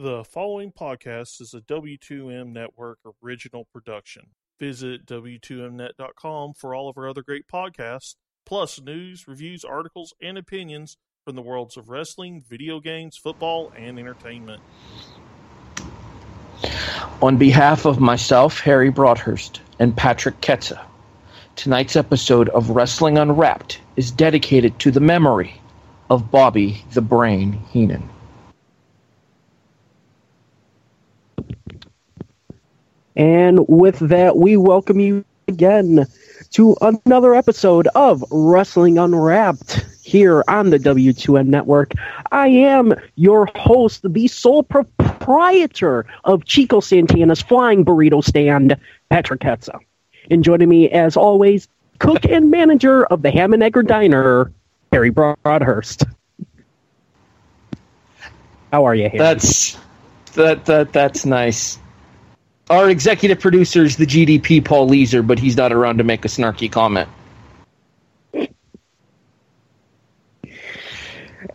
The following podcast is a W2M Network original production. Visit W2Mnet.com for all of our other great podcasts, plus news, reviews, articles, and opinions from the worlds of wrestling, video games, football, and entertainment. On behalf of myself, Harry Broadhurst, and Patrick Ketza, tonight's episode of Wrestling Unwrapped is dedicated to the memory of Bobby the Brain Heenan. And with that, we welcome you again to another episode of Wrestling Unwrapped here on the W2M Network. I am your host, the sole proprietor of Chico Santana's Flying Burrito Stand, Patrick Hetza. And joining me, as always, cook and manager of the Ham and Egger Diner, Harry Broadhurst. How are you, Harry? That's that that that's nice. Our executive producer is the GDP Paul Leeser, but he's not around to make a snarky comment.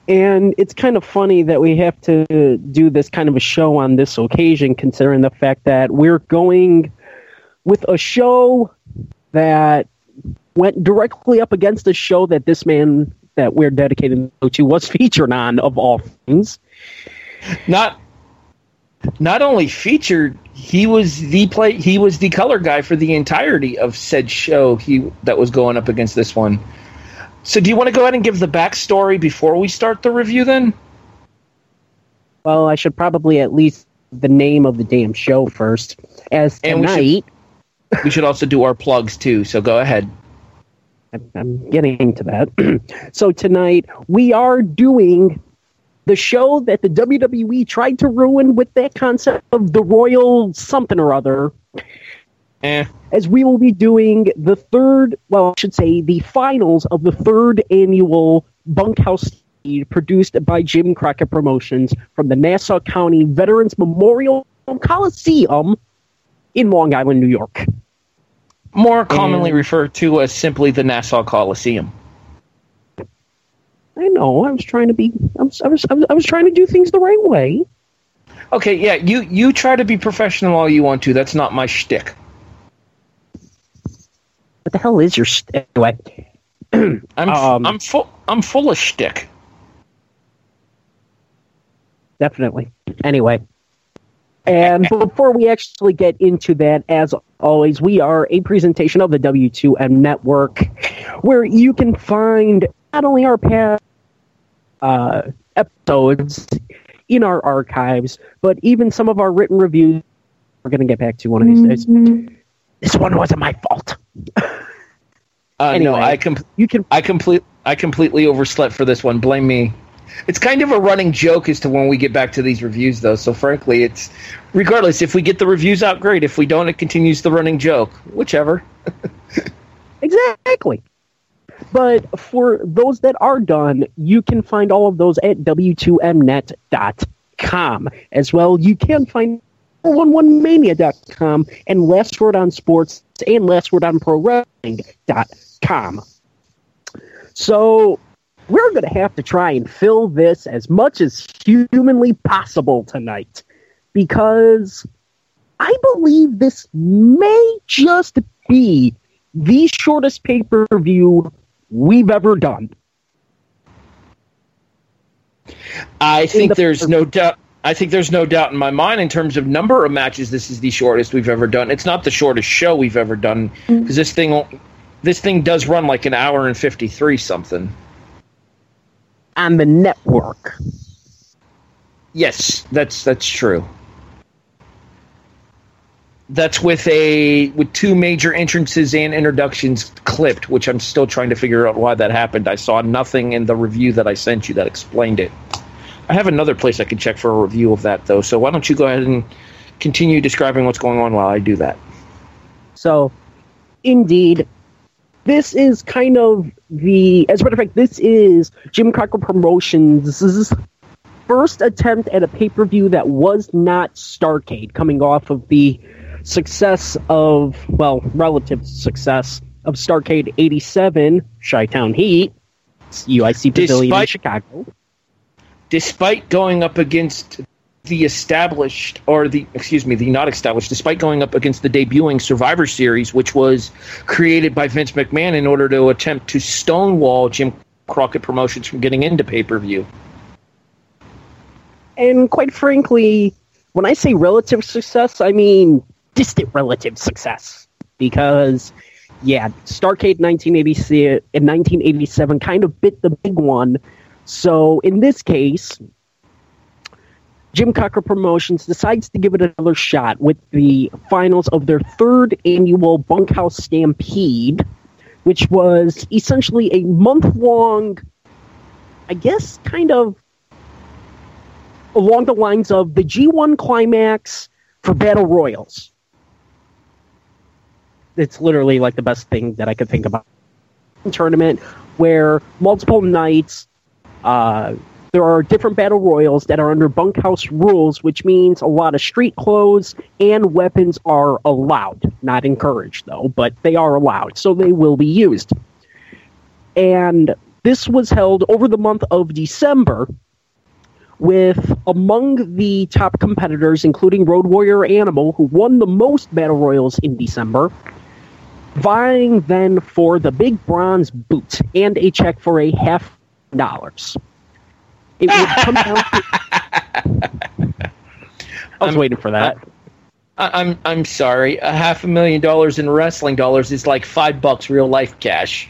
And it's kind of funny that we have to do this kind of a show on this occasion, considering the fact that we're going with a show that went directly up against the show that this man that we're dedicated to was featured on, of all things. Not not only featured, he was the play. He was the color guy for the entirety of said show. He that was going up against this one. So, do you want to go ahead and give the backstory before we start the review? Then, well, I should probably at least the name of the damn show first. As tonight, we should, we should also do our plugs too. So, go ahead. I'm getting to that. so tonight we are doing the show that the WWE tried to ruin with that concept of the Royal something or other. Eh. As we will be doing the third, well, I should say the finals of the third annual Bunkhouse lead produced by Jim Crockett Promotions from the Nassau County Veterans Memorial Coliseum in Long Island, New York. More commonly and, referred to as simply the Nassau Coliseum. I know. I was trying to be. I was, I was. I was. I was trying to do things the right way. Okay. Yeah. You. You try to be professional all you want to. That's not my shtick. What the hell is your shtick? Anyway, I'm. Um, I'm full. I'm full of shtick. Definitely. Anyway. And before we actually get into that, as always, we are a presentation of the W2M network where you can find not only our past uh, episodes in our archives, but even some of our written reviews. We're going to get back to one of these days. Mm-hmm. This one wasn't my fault. uh, anyway, no, I com- you can. I complete. I completely overslept for this one. Blame me. It's kind of a running joke as to when we get back to these reviews, though. So frankly, it's regardless. If we get the reviews out, great. If we don't, it continues the running joke. Whichever. exactly. But for those that are done, you can find all of those at w2mnet.com. As well, you can find 411mania.com and Last Word on Sports and Last Word on Pro Wrestling.com. So we're going to have to try and fill this as much as humanly possible tonight because I believe this may just be the shortest pay per view we've ever done. I think the there's no doubt. I think there's no doubt in my mind in terms of number of matches. This is the shortest we've ever done. It's not the shortest show we've ever done because mm-hmm. this thing, this thing does run like an hour and fifty three something on the network. Yes, that's that's true. That's with a with two major entrances and introductions clipped, which I'm still trying to figure out why that happened. I saw nothing in the review that I sent you that explained it. I have another place I can check for a review of that though. So why don't you go ahead and continue describing what's going on while I do that? So, indeed, this is kind of the, as a matter of fact, this is Jim Crockett Promotions' first attempt at a pay per view that was not Starcade, coming off of the success of, well, relative success of Starcade 87, Chi Town Heat, UIC Pavilion despite, in Chicago. Despite going up against the established or the excuse me the not established despite going up against the debuting survivor series which was created by vince mcmahon in order to attempt to stonewall jim crockett promotions from getting into pay-per-view And quite frankly, when I say relative success, I mean distant relative success. Because, yeah, Starcade 1980 in 1987 kind of bit the big one. So in this case, Jim Crockett Promotions decides to give it another shot with the finals of their third annual Bunkhouse Stampede, which was essentially a month long, I guess, kind of along the lines of the G1 climax for Battle Royals. It's literally like the best thing that I could think about. Tournament where multiple nights, uh, there are different battle royals that are under bunkhouse rules, which means a lot of street clothes and weapons are allowed. Not encouraged, though, but they are allowed, so they will be used. And this was held over the month of December, with among the top competitors, including Road Warrior Animal, who won the most battle royals in December, vying then for the big bronze boot and a check for a half dollars. It would come down to. I was I'm- waiting for that. I- i'm i'm sorry a half a million dollars in wrestling dollars is like five bucks real life cash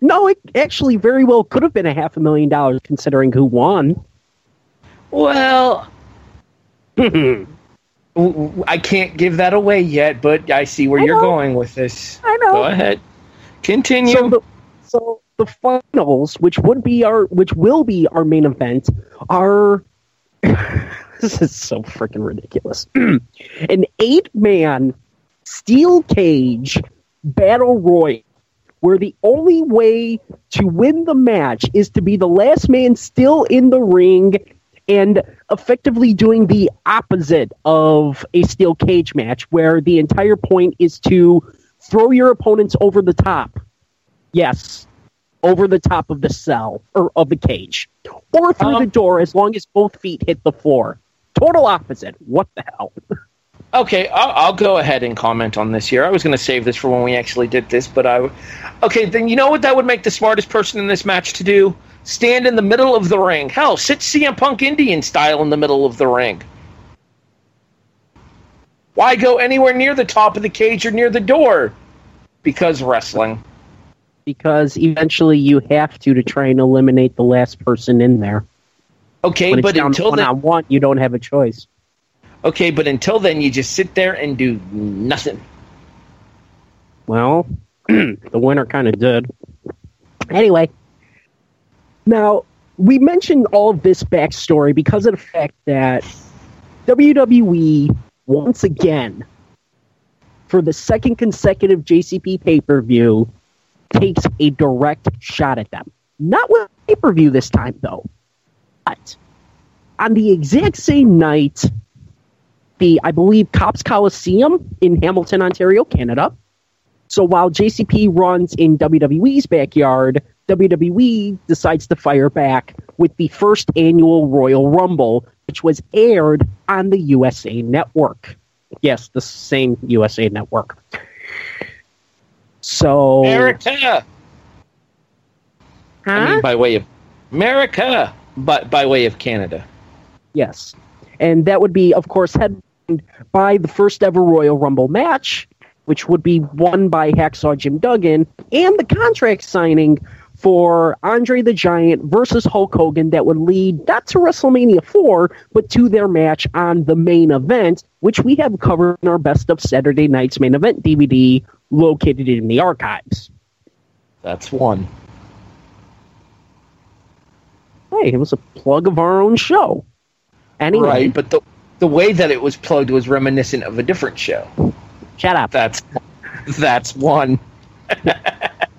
no, it actually very well could have been a half a million dollars considering who won. well I w- w- i can't give that away yet but i see where I you're going with this I know. go ahead continue So the, so the finals, which would be our, which will be our main event, are. this is so freaking ridiculous. An eight-man steel cage battle royal, where the only way to win the match is to be the last man still in the ring and effectively doing the opposite of a steel cage match, where the entire point is to throw your opponents over the top. Yes, over the top of the cell or of the cage, or through Um, the door as long as both feet hit the floor. Total opposite. What the hell? Okay, I'll, I'll go ahead and comment on this here. I was going to save this for when we actually did this, but I. Okay, then you know what that would make the smartest person in this match to do? Stand in the middle of the ring. Hell, sit CM Punk Indian style in the middle of the ring. Why go anywhere near the top of the cage or near the door? Because wrestling. Because eventually you have to to try and eliminate the last person in there. Okay, When but until one then, on one, you don't have a choice. okay, but until then, you just sit there and do nothing. Well, the winner kind of did. Anyway, now we mentioned all of this backstory because of the fact that WWE once again, for the second consecutive JCP pay per view, takes a direct shot at them. Not with pay per view this time, though. But on the exact same night, the I believe Copps Coliseum in Hamilton, Ontario, Canada. So while JCP runs in WWE's backyard, WWE decides to fire back with the first annual Royal Rumble, which was aired on the USA Network. Yes, the same USA Network. So, America! I mean, by way of America, but by way of Canada. Yes. And that would be, of course, headlined by the first ever Royal Rumble match, which would be won by Hacksaw Jim Duggan, and the contract signing for Andre the Giant versus Hulk Hogan that would lead not to WrestleMania 4, but to their match on the main event, which we have covered in our Best of Saturday Night's Main Event DVD located in the archives. That's one. Hey, it was a plug of our own show. Anyway, Right, but the the way that it was plugged was reminiscent of a different show. shut up. That's that's one.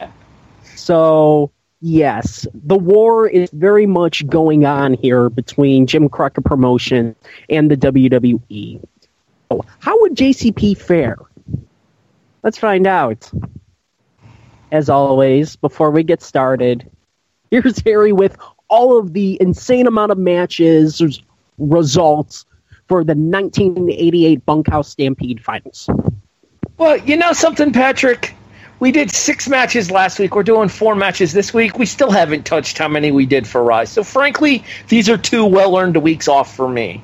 So, yes, the war is very much going on here between Jim Crockett Promotion and the WWE. So, how would JCP fare? Let's find out. As always, before we get started, here's Harry with all of the insane amount of matches. Results for the 1988 Bunkhouse Stampede finals. Well, you know something, Patrick? We did six matches last week. We're doing four matches this week. We still haven't touched how many we did for Rise. So, frankly, these are two well earned weeks off for me.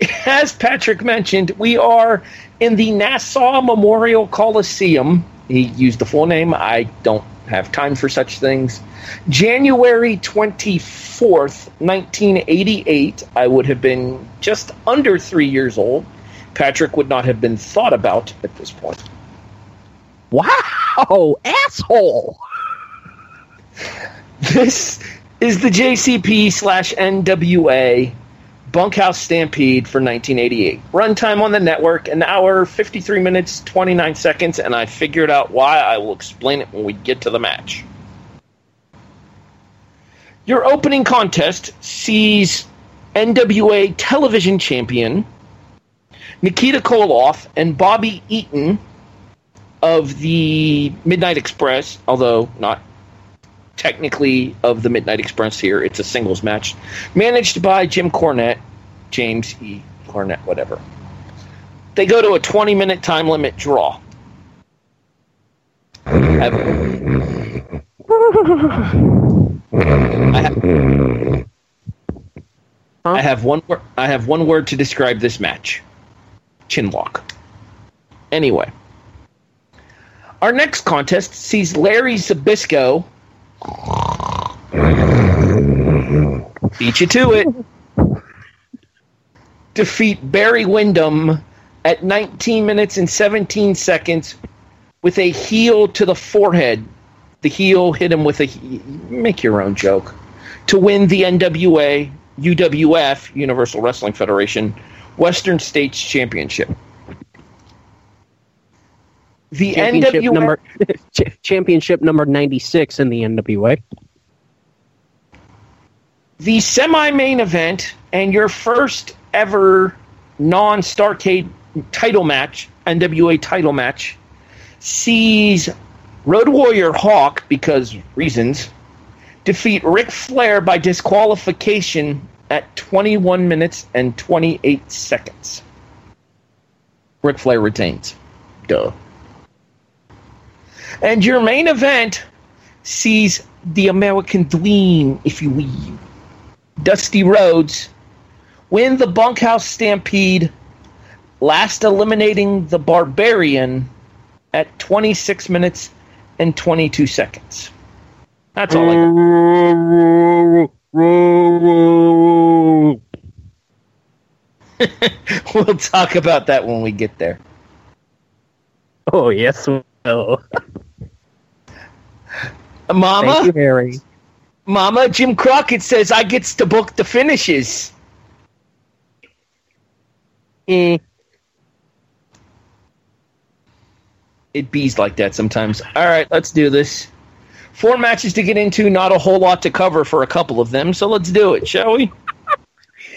As Patrick mentioned, we are in the Nassau Memorial Coliseum. He used the full name. I don't have time for such things. January 24th, 1988. I would have been just under three years old. Patrick would not have been thought about at this point. Wow, asshole! This is the JCP slash NWA Bunkhouse Stampede for 1988. Runtime on the network, an hour, 53 minutes, 29 seconds, and I figured out why. I will explain it when we get to the match. Your opening contest sees NWA television champion Nikita Koloff and Bobby Eaton of the Midnight Express, although not technically of the Midnight Express here. It's a singles match managed by Jim Cornette, James E. Cornette, whatever. They go to a 20 minute time limit draw. I have, I have, I have one. I have one word to describe this match: chinlock. Anyway, our next contest sees Larry Zbyszko beat you to it. Defeat Barry Windham at 19 minutes and 17 seconds with a heel to the forehead. The heel hit him with a make your own joke to win the NWA UWF Universal Wrestling Federation Western States Championship. The Championship NWA number ch- championship number 96 in the NWA. the semi-main event and your first ever non-Starcade title match, NWA title match, sees Road Warrior Hawk, because reasons, defeat Ric Flair by disqualification at 21 minutes and 28 seconds. Ric Flair retains. Duh. And your main event sees the American Dream, if you will. Dusty Rhodes win the Bunkhouse Stampede, last eliminating the Barbarian at 26 minutes and 22 seconds. That's all I got. we'll talk about that when we get there. Oh yes, we will. Mama, Thank you, Harry. Mama, Jim Crockett says I gets to book the finishes. Eh. it bees like that sometimes. All right, let's do this. Four matches to get into, not a whole lot to cover for a couple of them, so let's do it, shall we?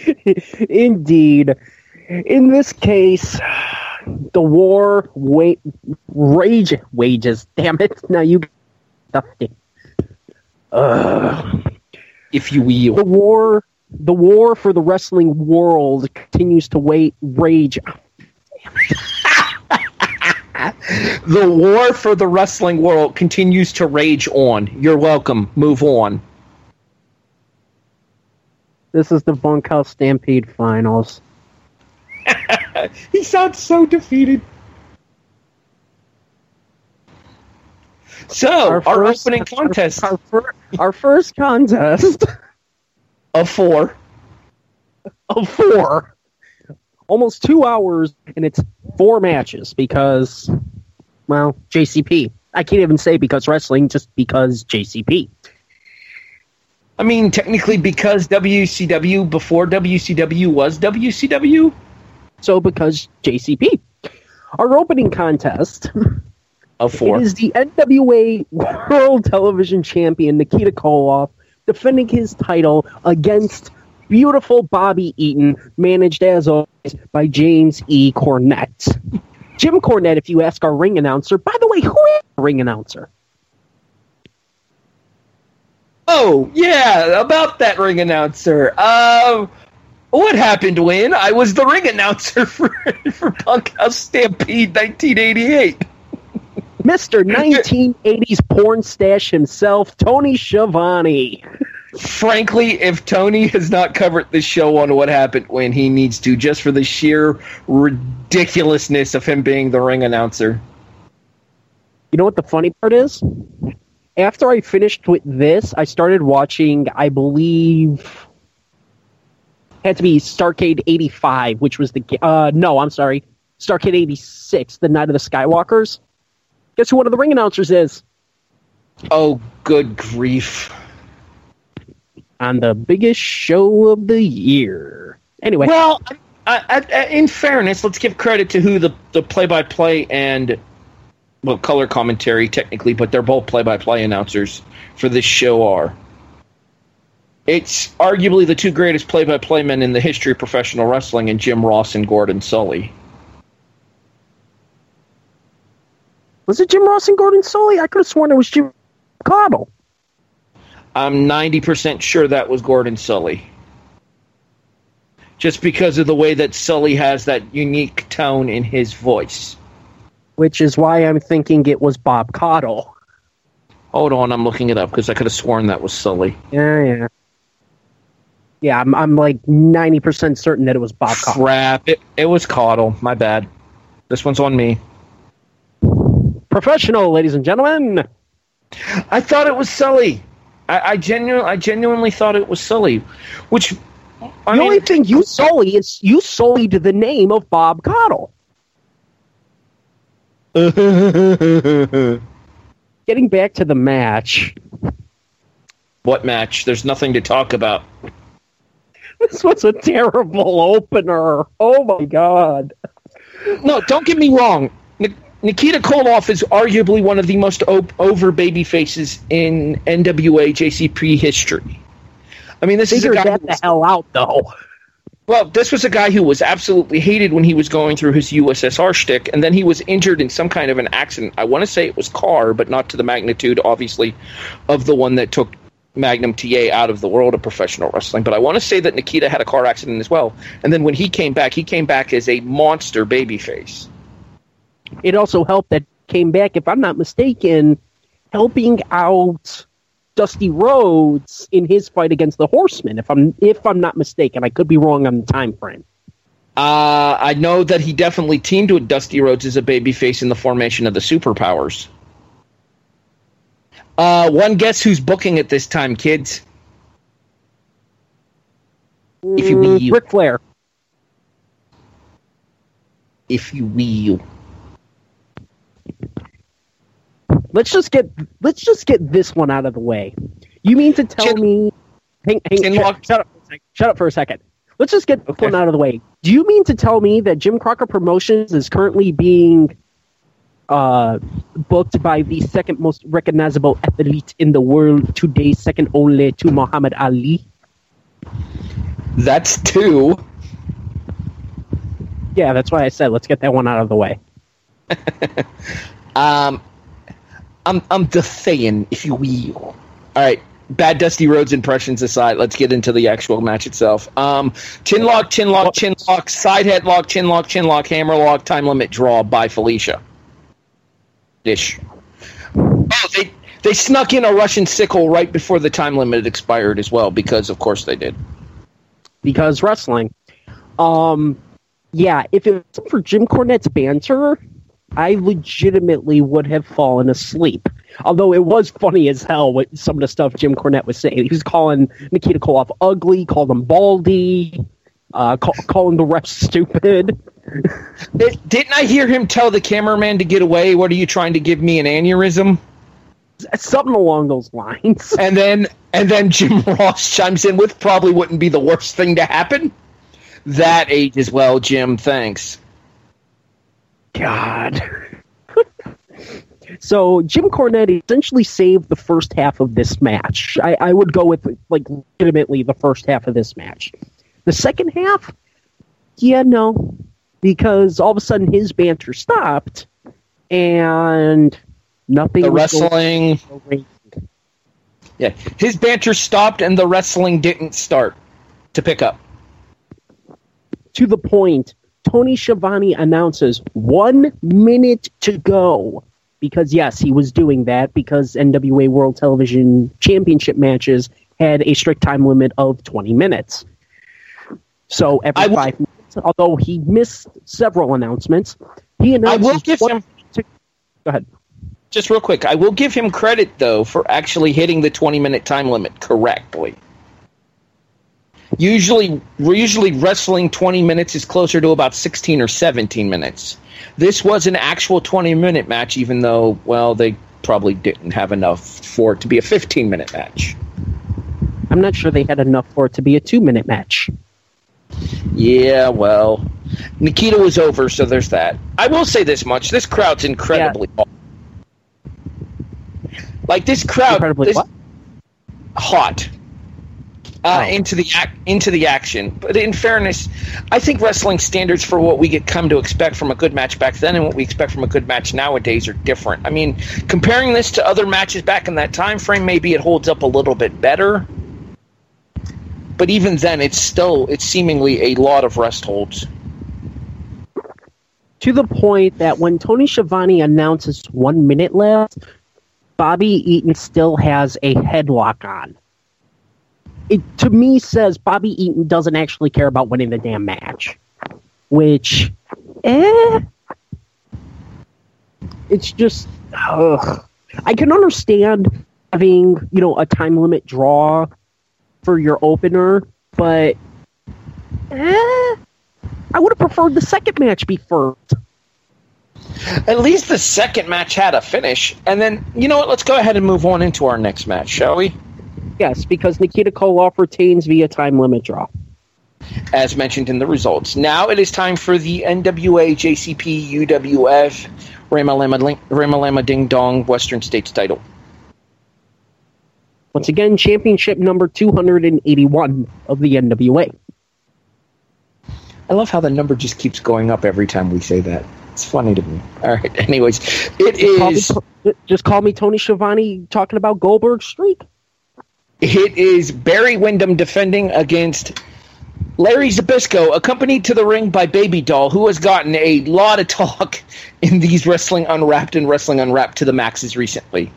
Indeed. In this case, the war wa- rage wages. Damn it! Now you stuffed it. If you will. The war, the war for the wrestling world continues to wait rage. The war for the wrestling world continues to rage on. You're welcome. Move on. This is the Bunkhouse Stampede finals. He sounds so defeated. So, our, first- opening contest Our, fir- our first contest of four. of four, almost two hours, and it's four matches because, well, JCP. I can't even say because wrestling, just because JCP. I mean, technically, because WCW before WCW was WCW. So because JCP. Our opening contest Of four. It is the NWA World Television Champion Nikita Koloff defending his title against beautiful Bobby Eaton, managed as always by James E. Cornette. Jim Cornette, if you ask our ring announcer. By the way, who is the ring announcer? Oh, yeah, about that ring announcer. Um, What happened when I was the ring announcer for, for Bunkhouse Stampede 1988? Mr. 1980s porn stash himself, Tony Schiavone. Frankly, if Tony has not covered the show on what happened when he needs to, just for the sheer ridiculousness of him being the ring announcer. You know what the funny part is? After I finished with this, I started watching, I believe, had to be Starcade 85, which was the, uh, no, I'm sorry, Starcade 86, the Night of the Skywalkers. Guess who one of the ring announcers is? Oh, good grief. On the biggest show of the year. Anyway. Well, I, I, in fairness, let's give credit to who the, the play-by-play and well, color commentary technically, but they're both play-by-play announcers for this show are. It's arguably the two greatest play-by-play men in the history of professional wrestling, and Jim Ross and Gordon Solie. Was it Jim Ross and Gordon Solie? I could have sworn it was Jim Caudle. I'm 90% sure that was Gordon Solie. Just because of the way that Solie has that unique tone in his voice. Which is why I'm thinking it was Bob Caudle. Hold on, I'm looking it up because I could have sworn that was Solie. Yeah, yeah. Yeah, I'm, I'm like 90% certain that it was Bob Caudle. Crap, it, it was Caudle. My bad. This one's on me. Professional, ladies and gentlemen. I thought it was Solie. I, I genuinely, I genuinely thought it was Solie. Which I the mean, only thing you sully is you sullied the name of Bob Caudle. Getting back to the match. What match? There's nothing to talk about. This was a terrible opener. Oh my god. No, don't get me wrong. Nikita Koloff is arguably one of the most op- over baby faces in NWA JCP history. I mean, this Figure is a guy the hell out, though. Well, this was a guy who was absolutely hated when he was going through his USSR shtick, and then he was injured in some kind of an accident. I want to say it was car, but not to the magnitude, obviously, of the one that took Magnum TA out of the world of professional wrestling. But I want to say that Nikita had a car accident as well. And then when he came back, he came back as a monster babyface. It also helped that came back, if I'm not mistaken, helping out Dusty Rhodes in his fight against the Horsemen. If I'm if I'm not mistaken, I could be wrong on the time frame. Uh, I know that he definitely teamed with Dusty Rhodes as a babyface in the formation of the Superpowers. Uh, one guess who's booking at this time, kids? If you will. Ric Flair. If you will. Let's just get let's just get this one out of the way. You mean to tell Chin, me? Hang, hang, shut, shut, up shut up for a second. Let's just get okay. one out of the way. Do you mean to tell me that Jim Crockett Promotions is currently being uh, booked by the second most recognizable athlete in the world today, second only to Muhammad Ali? That's two. Yeah, that's why I said let's get that one out of the way. um, I'm I'm just saying, if you will. All right, bad Dusty Rhodes impressions aside, let's get into the actual match itself. Um, chin lock, chin lock, chin lock, side headlock, chin lock, chin lock, hammer lock, time limit draw by Felicia. Ish. Oh, they they snuck in a Russian sickle right before the time limit expired as well, because of course they did. Because wrestling. Um, yeah, if it was for Jim Cornette's banter, I legitimately would have fallen asleep. Although it was funny as hell with some of the stuff Jim Cornette was saying. He was calling Nikita Koloff ugly, called him baldy, uh, call, calling the ref stupid. Didn't I hear him tell the cameraman to get away? What are you trying to give me an aneurysm? Something along those lines. And then and then Jim Ross chimes in with probably wouldn't be the worst thing to happen. That age as well, Jim. Thanks. God. so Jim Cornette essentially saved the first half of this match. I, I would go with like legitimately the first half of this match. The second half, yeah, no, because all of a sudden his banter stopped and nothing. The wrestling. Yeah, his banter stopped and the wrestling didn't start to pick up. to the point, Tony Schiavone announces one minute to go. Because, yes, he was doing that because NWA World Television Championship matches had a strict time limit of 20 minutes. So every I will- five minutes, although he missed several announcements, he announced. I will give him Go ahead. just real quick. I will give him credit though for actually hitting the 20 minute time limit correctly. Usually, we're usually wrestling 20 minutes is closer to about 16 or 17 minutes. This was an actual 20 minute match, even though, well, they probably didn't have enough for it to be a 15 minute match. I'm not sure they had enough for it to be a two minute match. Yeah, well, Nikita was over, so there's that. I will say this much: this crowd's incredibly hot. Like this crowd, Incredibly this- hot. Uh, Oh. into the ac- into the action, but in fairness, I think wrestling standards for what we get come to expect from a good match back then and what we expect from a good match nowadays are different. I mean, comparing this to other matches back in that time frame, maybe it holds up a little bit better, but even then, it's still it's seemingly a lot of rest holds. to the point that when Tony Schiavone announces one minute left, Bobby Eaton still has a headlock on. It to me says Bobby Eaton doesn't actually care about winning the damn match, which, eh, it's just, ugh. I can understand having you know a time limit draw for your opener, but eh, I would have preferred the second match be first. At least the second match had a finish, and then you know what? Let's go ahead and move on into our next match, shall we? Yes, because Nikita Koloff retains via time limit draw. as mentioned in the results. Now it is time for the NWA JCP UWF Ramalama Ramalama Ding Dong Western States title. Once again, championship number 281 of the NWA. I love how the number just keeps going up every time we say that. It's funny to me. All right. Anyways, it Call me, just call me Tony Schiavone talking about Goldberg's streak. It is Barry Windham defending against Larry Zbyszko, accompanied to the ring by Baby Doll, who has gotten a lot of talk in these Wrestling Unwrapped and Wrestling Unwrapped to the maxes recently.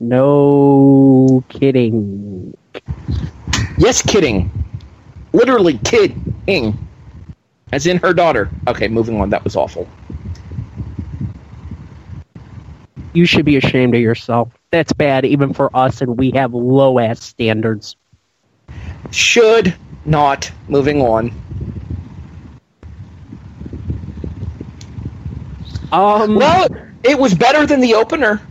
No kidding. Yes, kidding. Literally kidding. As in her daughter. Okay, moving on. That was awful. You should be ashamed of yourself. That's bad even for us, and we have low ass standards. Should not. Moving on. Um, Well, it was better than the opener.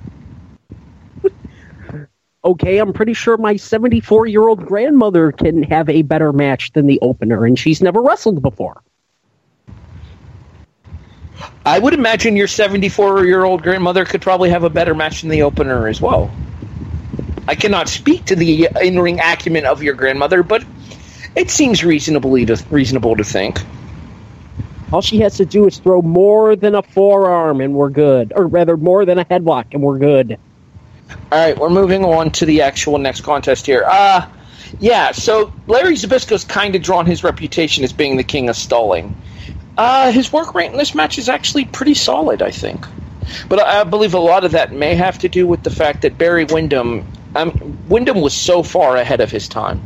okay, I'm pretty sure my 74 year old grandmother can have a better match than the opener, and she's never wrestled before. I would imagine your 74 year old grandmother could probably have a better match than the opener as well. I cannot speak to the in ring acumen of your grandmother, but it seems reasonably to, reasonable to think. All she has to do is throw more than a forearm, and we're good. Or rather, more than a headlock, and we're good. All right, we're moving on to the actual next contest here. Uh yeah, so Larry Zbyszko's kind of drawn his reputation as being the king of stalling. Uh, his work rate in this match is actually pretty solid, I think. But I I believe a lot of that may have to do with the fact that Barry Windham, um, Windham was so far ahead of his time.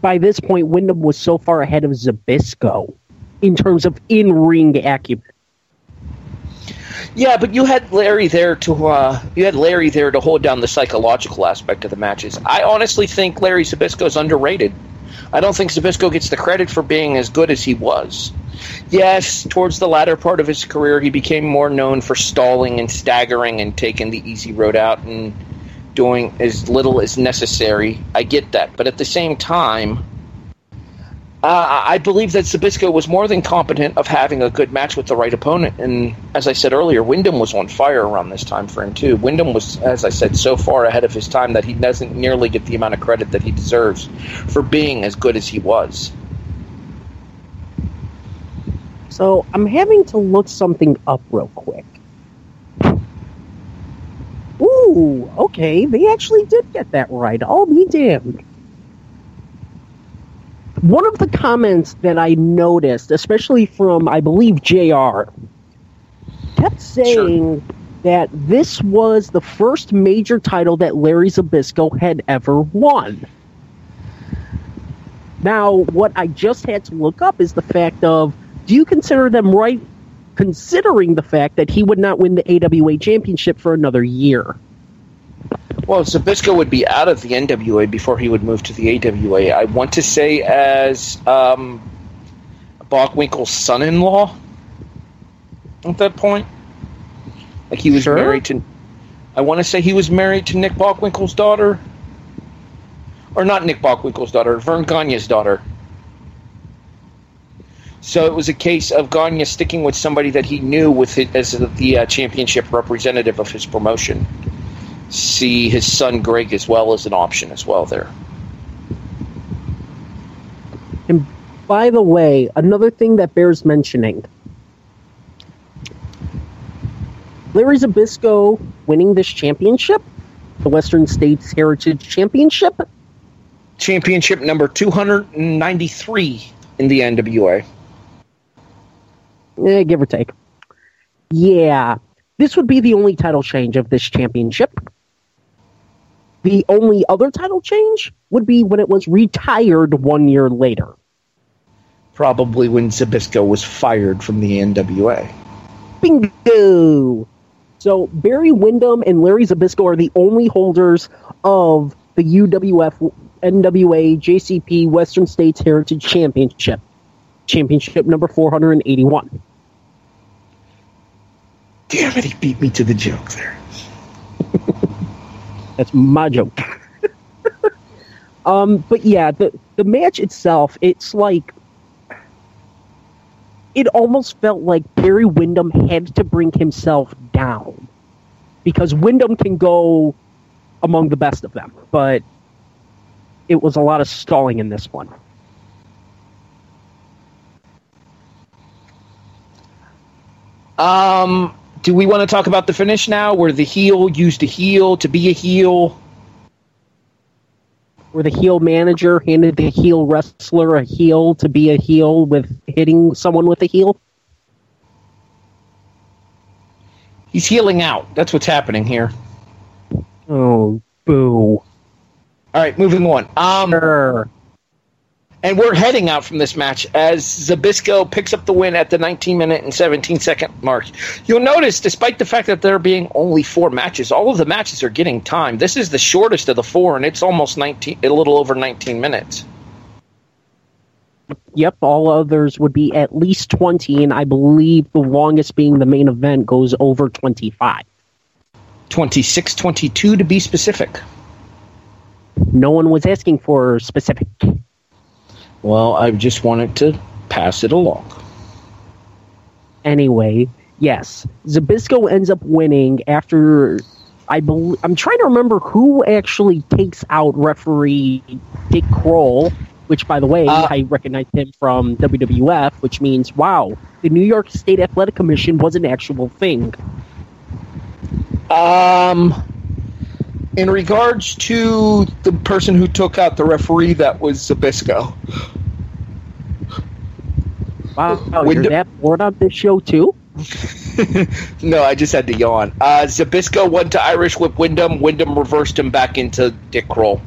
By this point, Windham was so far ahead of Zbyszko in terms of in ring acumen. Yeah, but you had Larry there to uh, you had Larry there to hold down the psychological aspect of the matches. I honestly think Larry Zbyszko is underrated. I don't think Zbyszko gets the credit for being as good as he was. Yes, towards the latter part of his career, he became more known for stalling and staggering and taking the easy road out and doing as little as necessary. I get that, but at the same time, uh, I believe that Zbyszko was more than competent of having a good match with the right opponent. And as I said earlier, Windham was on fire around this time frame too. Windham was, as I said, so far ahead of his time that he doesn't nearly get the amount of credit that he deserves for being as good as he was. So I'm having to look something up real quick. Ooh, okay, they actually did get that right. I'll be damned. One of the comments that I noticed, especially from I believe Jr. kept saying that this was the first major title that Larry Zbyszko had ever won. Now, what I just had to look up is the fact of do you consider them right considering the fact that he would not win the AWA championship for another year? Well, Zbyszko would be out of the NWA before he would move to the AWA. I want to say as um, Bockwinkel's son-in-law at that point. Like he was Sure. married to. I want to say he was married to Nick Bockwinkel's daughter, or not Nick Bockwinkel's daughter, Verne Gagne's daughter. So it was a case of Gagne sticking with somebody that he knew with it as the uh, championship representative of his promotion. See his son Greg as well as an option as well there. And by the way, another thing that bears mentioning Larry Zbyszko winning this championship, the Western States Heritage Championship, Championship number 293 in the NWA. eh, give or take. Yeah, this would be the only title change of this championship. The only other title change would be when it was retired one year later. Probably when Zbyszko was fired from the NWA. Bingo! So Barry Windham and Larry Zbyszko are the only holders of the UWF NWA JCP Western States Heritage Championship. Championship number 481. Damn it, he beat me to the joke there. That's my joke. um, but yeah, the the match itself, it's like it almost felt like Barry Windham had to bring himself down because Windham can go among the best of them, but it was a lot of stalling in this one. Um, do we want to talk about the finish now, where the heel used a heel to be a heel? Where the heel manager handed the heel wrestler a heel to be a heel with hitting someone with a heel. He's healing out. That's what's happening here. Oh, boo. All right, moving on. Um, Sure. And we're heading out from this match as Zbyszko picks up the win at the 19 minute and 17 second mark. You'll notice, despite the fact that there being only four matches, all of the matches are getting time. This is the shortest of the four, and it's almost 19, a little over 19 minutes. Yep, all others would be at least 20, and I believe the longest being the main event goes over 25. 26 22 to be specific. No one was asking for specific. Well, I just wanted to pass it along. Anyway, yes, Zbyszko ends up winning after. I bel I'm trying to remember who actually takes out referee Dick Kroll, which, by the way, Uh, I recognize him from WWF, which means, wow, the New York State Athletic Commission was an actual thing. Um, in regards to the person who took out the referee, that was Zbyszko. Wow, When you're that bored on this show, too? no, I just had to yawn. Uh, Zbyszko went to Irish Whip Windham. Windham reversed him back into Dick Kroll.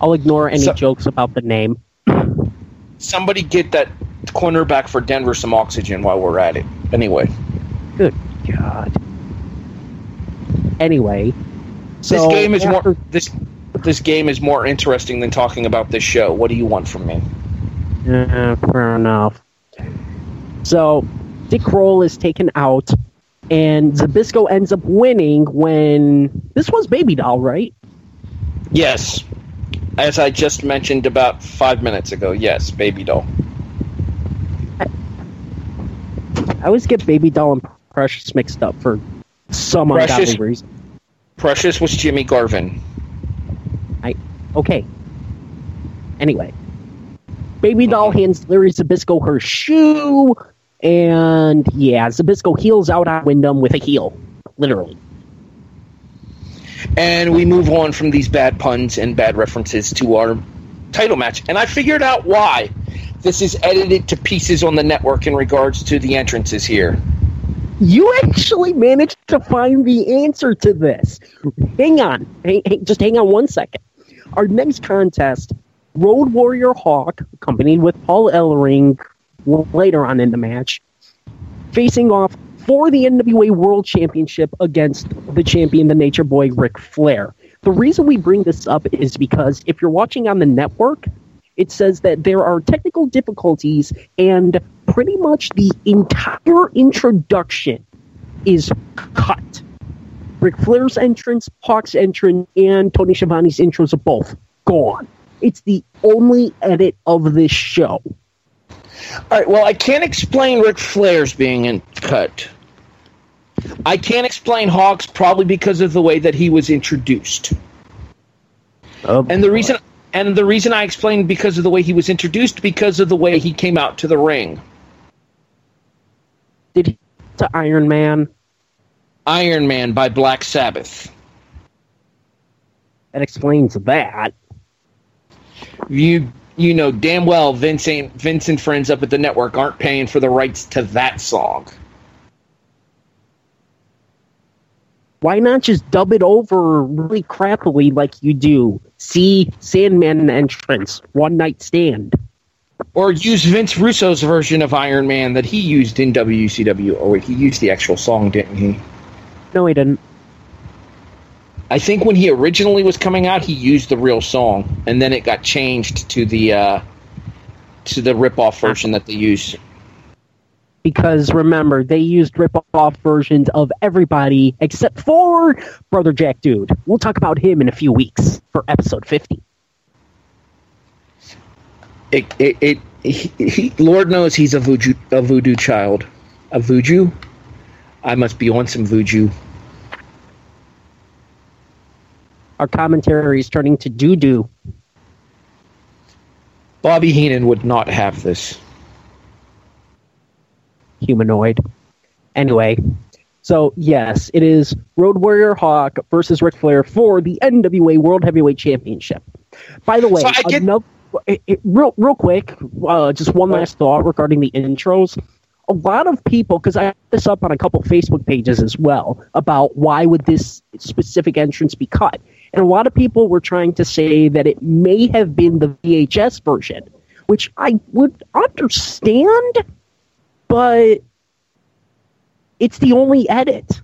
I'll ignore any So- jokes about the name. Somebody get that cornerback for Denver some oxygen while we're at it. Anyway, Good God. Anyway, so this game is after- more this this game is more interesting than talking about this show. What do you want from me? Uh, fair enough. So, Dick Kroll is taken out, and Zbyszko ends up winning when this was Baby Doll, right? Yes, as I just mentioned about five minutes ago. Yes, baby doll. I always get Baby Doll and Precious mixed up for some Precious- ungodly reason. Precious was Jimmy Garvin. I Okay. Anyway, Baby Doll hands Larry Zbyszko her shoe, and yeah, Zbyszko heels out on Windham with a heel, literally. And we move on from these bad puns and bad references to our title match, and I figured out why. This is edited to pieces on the network in regards to the entrances here. You actually managed to find the answer to this. Hang on. Hang, hang, just hang on one second. Our next contest, Road Warrior Hawk, accompanied with Paul Ellering later on in the match, facing off for the NWA World Championship against the champion, the Nature Boy, Ric Flair. The reason we bring this up is because if you're watching on the network, it says that there are technical difficulties and pretty much the entire introduction is cut. Ric Flair's entrance, Hawk's entrance, and Tony Schiavone's intros are both gone. It's the only edit of this show. All right. Well, I can't explain Ric Flair's being in cut. I can't explain Hawks probably because of the way that he was introduced. Oh, And the reason and the reason I explained because of the way he was introduced because of the way he came out to the ring. did he to Iron Man? Iron Man by Black Sabbath. That explains that. You you know damn well Vince ain't, Vince and friends up at the network aren't paying for the rights to that song. Why not just dub it over really crappily like you do? See Sandman entrance, one night stand. Or use Vince Russo's version of Iron Man that he used in WCW. Oh wait, he used the actual song, didn't he? No, he didn't. I think when he originally was coming out, he used the real song, and then it got changed to the uh, to the rip-off version that they use. Because remember, they used rip-off versions of everybody except for Brother Jack Dude. We'll talk about him in a few weeks for episode 50. It, it, it he, he, Lord knows he's a voodoo, a voodoo child, a voodoo. I must be on some voodoo. Our commentary is turning to doo-doo. Bobby Heenan would not have this. humanoid. Anyway, so yes, it is Road Warrior Hawk versus Ric Flair for the NWA World Heavyweight Championship. By the way, So I get- another, it, it- real real quick, uh, just one last thought regarding the intros. A lot of people, because I put this up on a couple Facebook pages as well, about why would this specific entrance be cut, and a lot of people were trying to say that it may have been the VHS version, which I would understand but it's the only edit.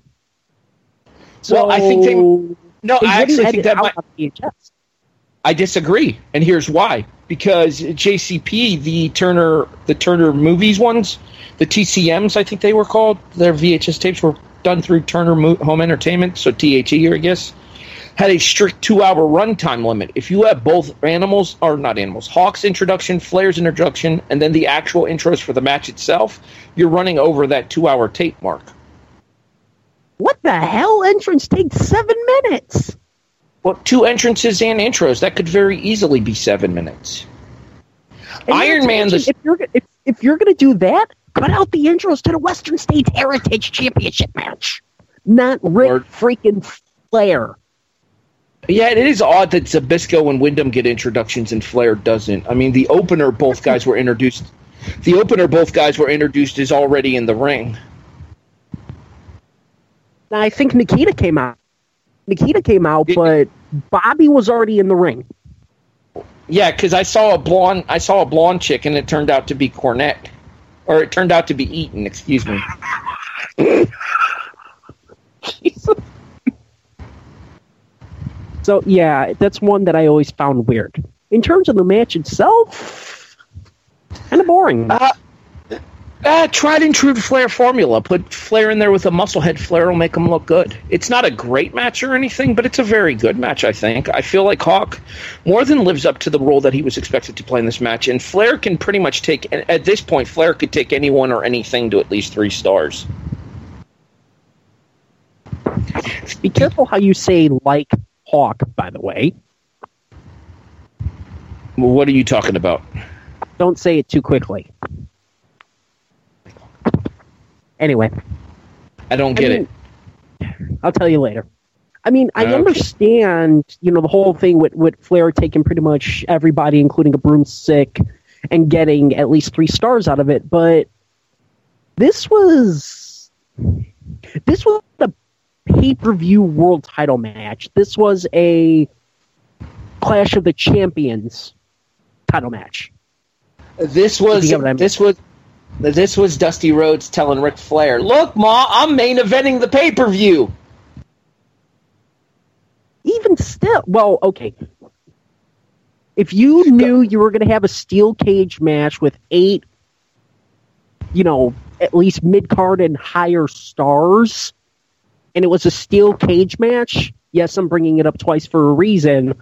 So Well, I think they- No, they I actually think that might, VHS. I disagree, and here's why. Because JCP, the Turner, the Turner movies ones, the TCMs, I think they were called. Their VHS tapes were done through Turner Mo- Home Entertainment, so THE, I guess, had a strict two-hour runtime limit. If you have both animals, or not animals, Hawk's introduction, Flair's introduction, and then the actual intros for the match itself, you're running over that two-hour tape mark. What the hell? Entrance takes seven minutes. Well, two entrances and intros that could very easily be seven minutes. And Iron Man, If you're if, if you're gonna do that, cut out the intros to the Western States Heritage Championship match, not Ric Lord. freaking Flair. Yeah, it is odd that Zbyszko and Windham get introductions and Flair doesn't. I mean, the opener, both guys were introduced. The opener, both guys were introduced, is already in the ring. I think Nikita came out. Nikita came out, but Bobby was already in the ring. Yeah, because I saw a blonde, I saw a blonde chick, and it turned out to be Cornette, or it turned out to be Eaton. Excuse me. So yeah, that's one that I always found weird. In terms of the match itself, kind of boring. Uh, uh, tried and true Flair formula. Put Flair in there with a musclehead. Flair will make him look good. It's not a great match or anything, but it's a very good match. I think. I feel like Hawk more than lives up to the role that he was expected to play in this match, and Flair can pretty much take. At this point, Flair could take anyone or anything to at least three stars. Be careful how you say like Hawk, by the way. What are you talking about? Don't say it too quickly. Anyway, I don't get I it. I'll tell you later. I mean, I Okay. understand, you know, the whole thing with, with Flair taking pretty much everybody, including a broomstick, and getting at least three stars out of it, but this was this was a pay per view world title match. This was a Clash of the Champions title match. This was you what I mean. this was this was Dusty Rhodes telling Ric Flair, "Look, Ma, I'm main eventing the pay per view." even still, well, okay. If you knew you were going to have a steel cage match with eight, you know, at least mid card and higher stars, and it was a steel cage match, yes, I'm bringing it up twice for a reason.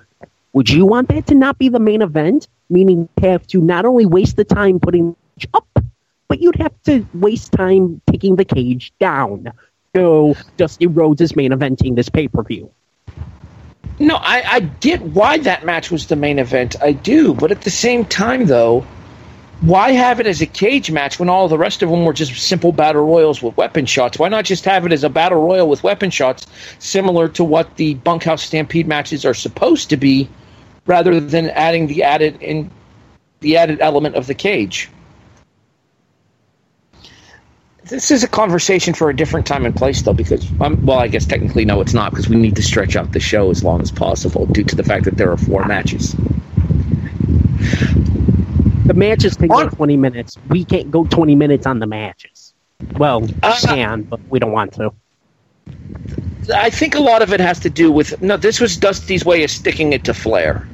Would you want that to not be the main event? Meaning, have to not only waste the time putting up, but you'd have to waste time taking the cage down. So, Dusty Rhodes is main eventing this pay per view. No, I, I get why that match was the main event. I do, but at the same time, though, why have it as a cage match when all the rest of them were just simple battle royals with weapon shots? Why not just have it as a battle royal with weapon shots, similar to what the bunkhouse stampede matches are supposed to be, rather than adding the added in the added element of the cage? This is a conversation for a different time and place, though, because um, well, I guess technically no, it's not because we need to stretch out the show as long as possible due to the fact that there are four matches. The matches can go 20 minutes. We can't go 20 minutes on the matches. Well, we Uh, can, but we don't want to. I think a lot of it has to do with no. This was Dusty's way of sticking it to Flair.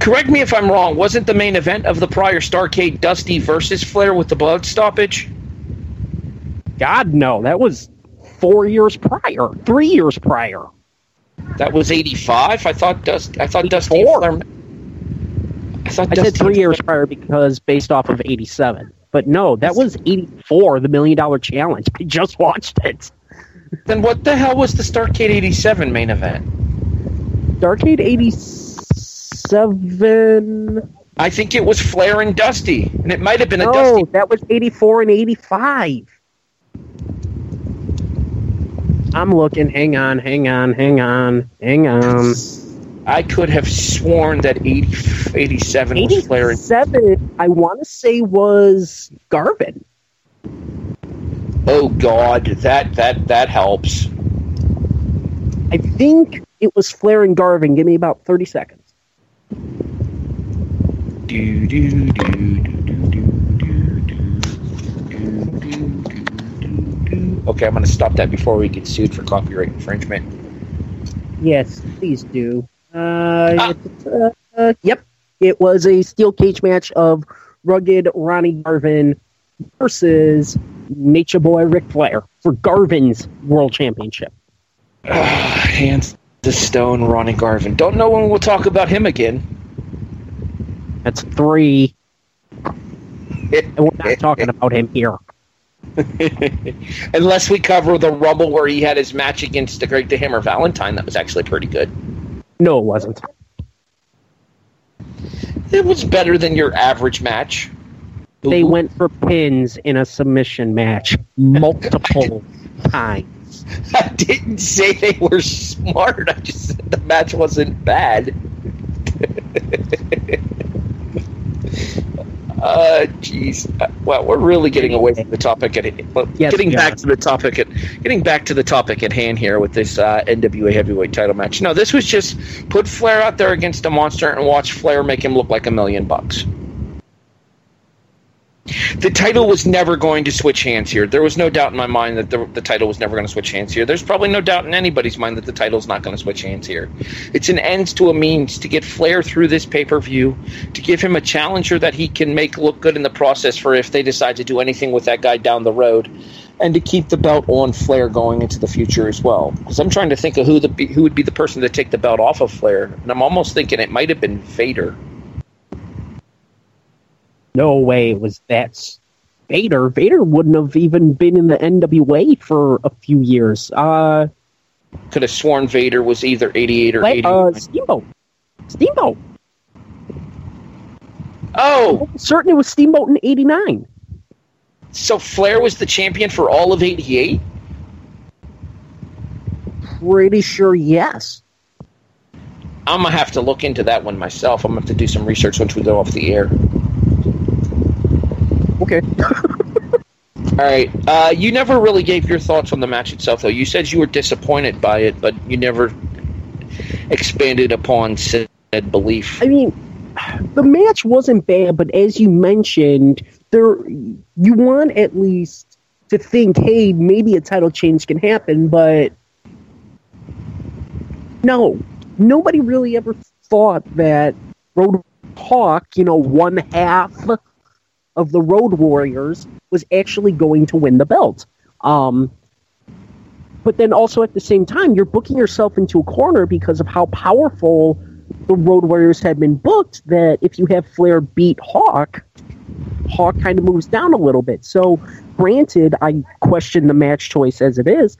Correct me if I'm wrong. Wasn't the main event of the prior Starcade Dusty versus Flair with the blood stoppage? God, no. That was four years prior, three years prior. That was '85. I thought Dust. I thought Dusty. and I I said three years prior because based off of 87. But no, that was 84, the Million Dollar Challenge. I just watched it. Then what the hell was the Starcade '87 main event? Starcade 87. I think it was Flair and Dusty, and it might have been a No, Dusty. that was 84 and 85. I'm looking. Hang on, hang on, hang on, hang on. I could have sworn that 80, 87, 87 was Flair. 87, I want to say, was Garvin. Oh God, that that that helps. I think it was Flair and Garvin. Give me about thirty seconds. Do, do, do, okay, I'm going to stop that before we get sued for copyright infringement. Yes, please do. Uh, Ah. it's, uh, uh, yep, it was a steel cage match of rugged Ronnie Garvin versus Nature Boy Ric Flair for Garvin's World Championship. Hands the stone, Ronnie Garvin. Don't know when we'll talk about him again. That's three, and we're not talking about him here. Unless we cover the Rumble where he had his match against the Greg the Hammer Valentine, that was actually pretty good. No, it wasn't. It was better than your average match. They went for pins in a submission match multiple times. I didn't say they were smart. I just said the match wasn't bad. Uh, jeez. Uh, Well, we're really getting away from the topic at well, Yes, getting back are. to the topic at getting back to the topic at hand here with this uh, NWA heavyweight title match. No, this was just put Flair out there against a monster and watch Flair make him look like a million bucks. The title was never going to switch hands here. There was no doubt in my mind that the, the title was never going to switch hands here. There's probably no doubt in anybody's mind that the title's not going to switch hands here. It's an ends to a means to get Flair through this pay per view, to give him a challenger that he can make look good in the process for if they decide to do anything with that guy down the road, and to keep the belt on Flair going into the future as well. Because I'm trying to think of who the who would be the person to take the belt off of Flair, and I'm almost thinking it might have been Vader. No way it was that Vader. Vader wouldn't have even been in the NWA for a few years. Uh, Could have sworn Vader was either 88 or like, 89. uh Steamboat. Steamboat. oh, Certain it was Steamboat in 89. so Flair was the champion for all of 88? pretty sure yes. I'm gonna have to look into that one myself. I'm gonna have to do some research once we go off the air. Okay. All right. Uh, you never really gave your thoughts on the match itself, though. You said you were disappointed by it, but you never expanded upon said belief. I mean, the match wasn't bad, but as you mentioned, there you want at least to think, hey, maybe a title change can happen, but no, nobody really ever thought that Road Hawk, you know, one half of the Road Warriors, was actually going to win the belt. Um, but then also at the same time, you're booking yourself into a corner because of how powerful the Road Warriors had been booked. That if you have Flair beat Hawk, Hawk kind of moves down a little bit. So, granted, I question the match choice as it is,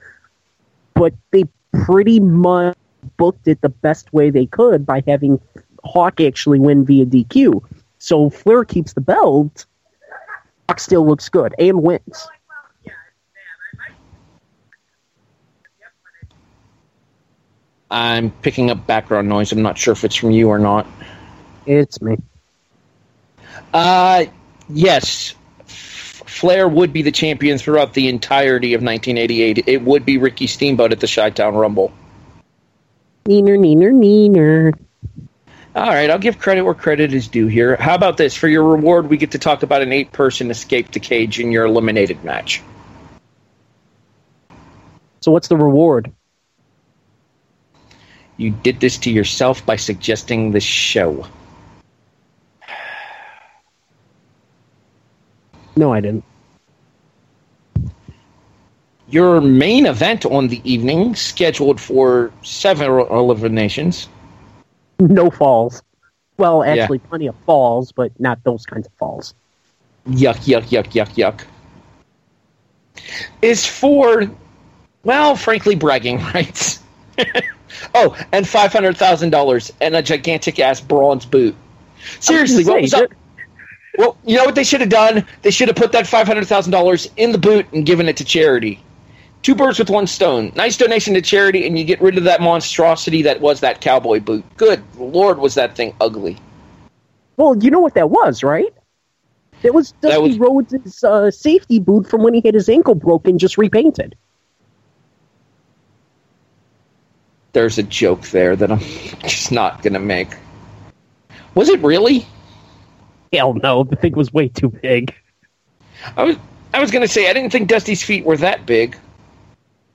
but they pretty much booked it the best way they could by having Hawk actually win via DQ. So Flair keeps the belt. Hawk still looks good and wins. I'm picking up background noise. I'm not sure if it's from you or not. It's me. Uh, yes. Flair would be the champion throughout the entirety of 1988. It would be Ricky Steamboat at the Chi-Town Rumble. Neener, neener, neener. All right, I'll give credit where credit is due here. How about this? For your reward, we get to talk about an eight-person escape the cage in your eliminated match. So what's the reward? You did this to yourself by suggesting the show. No, I didn't. Your main event on the evening, scheduled for several eliminations. No falls. Well, Yeah. actually, plenty of falls, but not those kinds of falls. Yuck, yuck, yuck, yuck, yuck. Is for, well, frankly, bragging rights. oh, and $500,000 and a gigantic ass bronze boot. Seriously, what was up? Well, you know what they should have done? They should have put that $500,000 in the boot and given it to charity. Two birds with one stone. Nice donation to charity, and you get rid of that monstrosity that was that cowboy boot. Good Lord, was that thing ugly. Well, you know what that was, right? That was Dusty That was- Rhodes' uh, safety boot from when he had his ankle broken, just repainted. There's a joke there that I'm just not going to make. Was it really? Hell no, the thing was way too big. I was I was going to say I didn't think Dusty's feet were that big.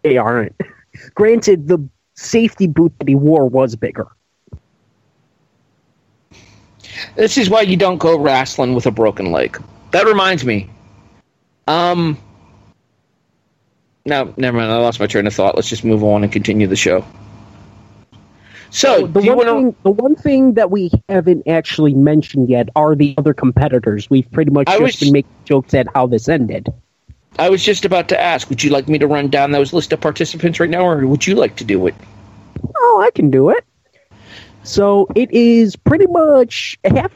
They aren't. Granted, the safety boot that he wore was bigger. This is why you don't go wrestling with a broken leg. That reminds me. Um. No, never mind. I lost my train of thought. Let's just move on and continue the show. So, the one want to? thing, the one thing that we haven't actually mentioned yet are the other competitors. We've pretty much I just was- been making jokes at how this ended. I was just about to ask. Would you like me to run down those list of participants right now, or would you like to do it? Oh, I can do it. So it is pretty much half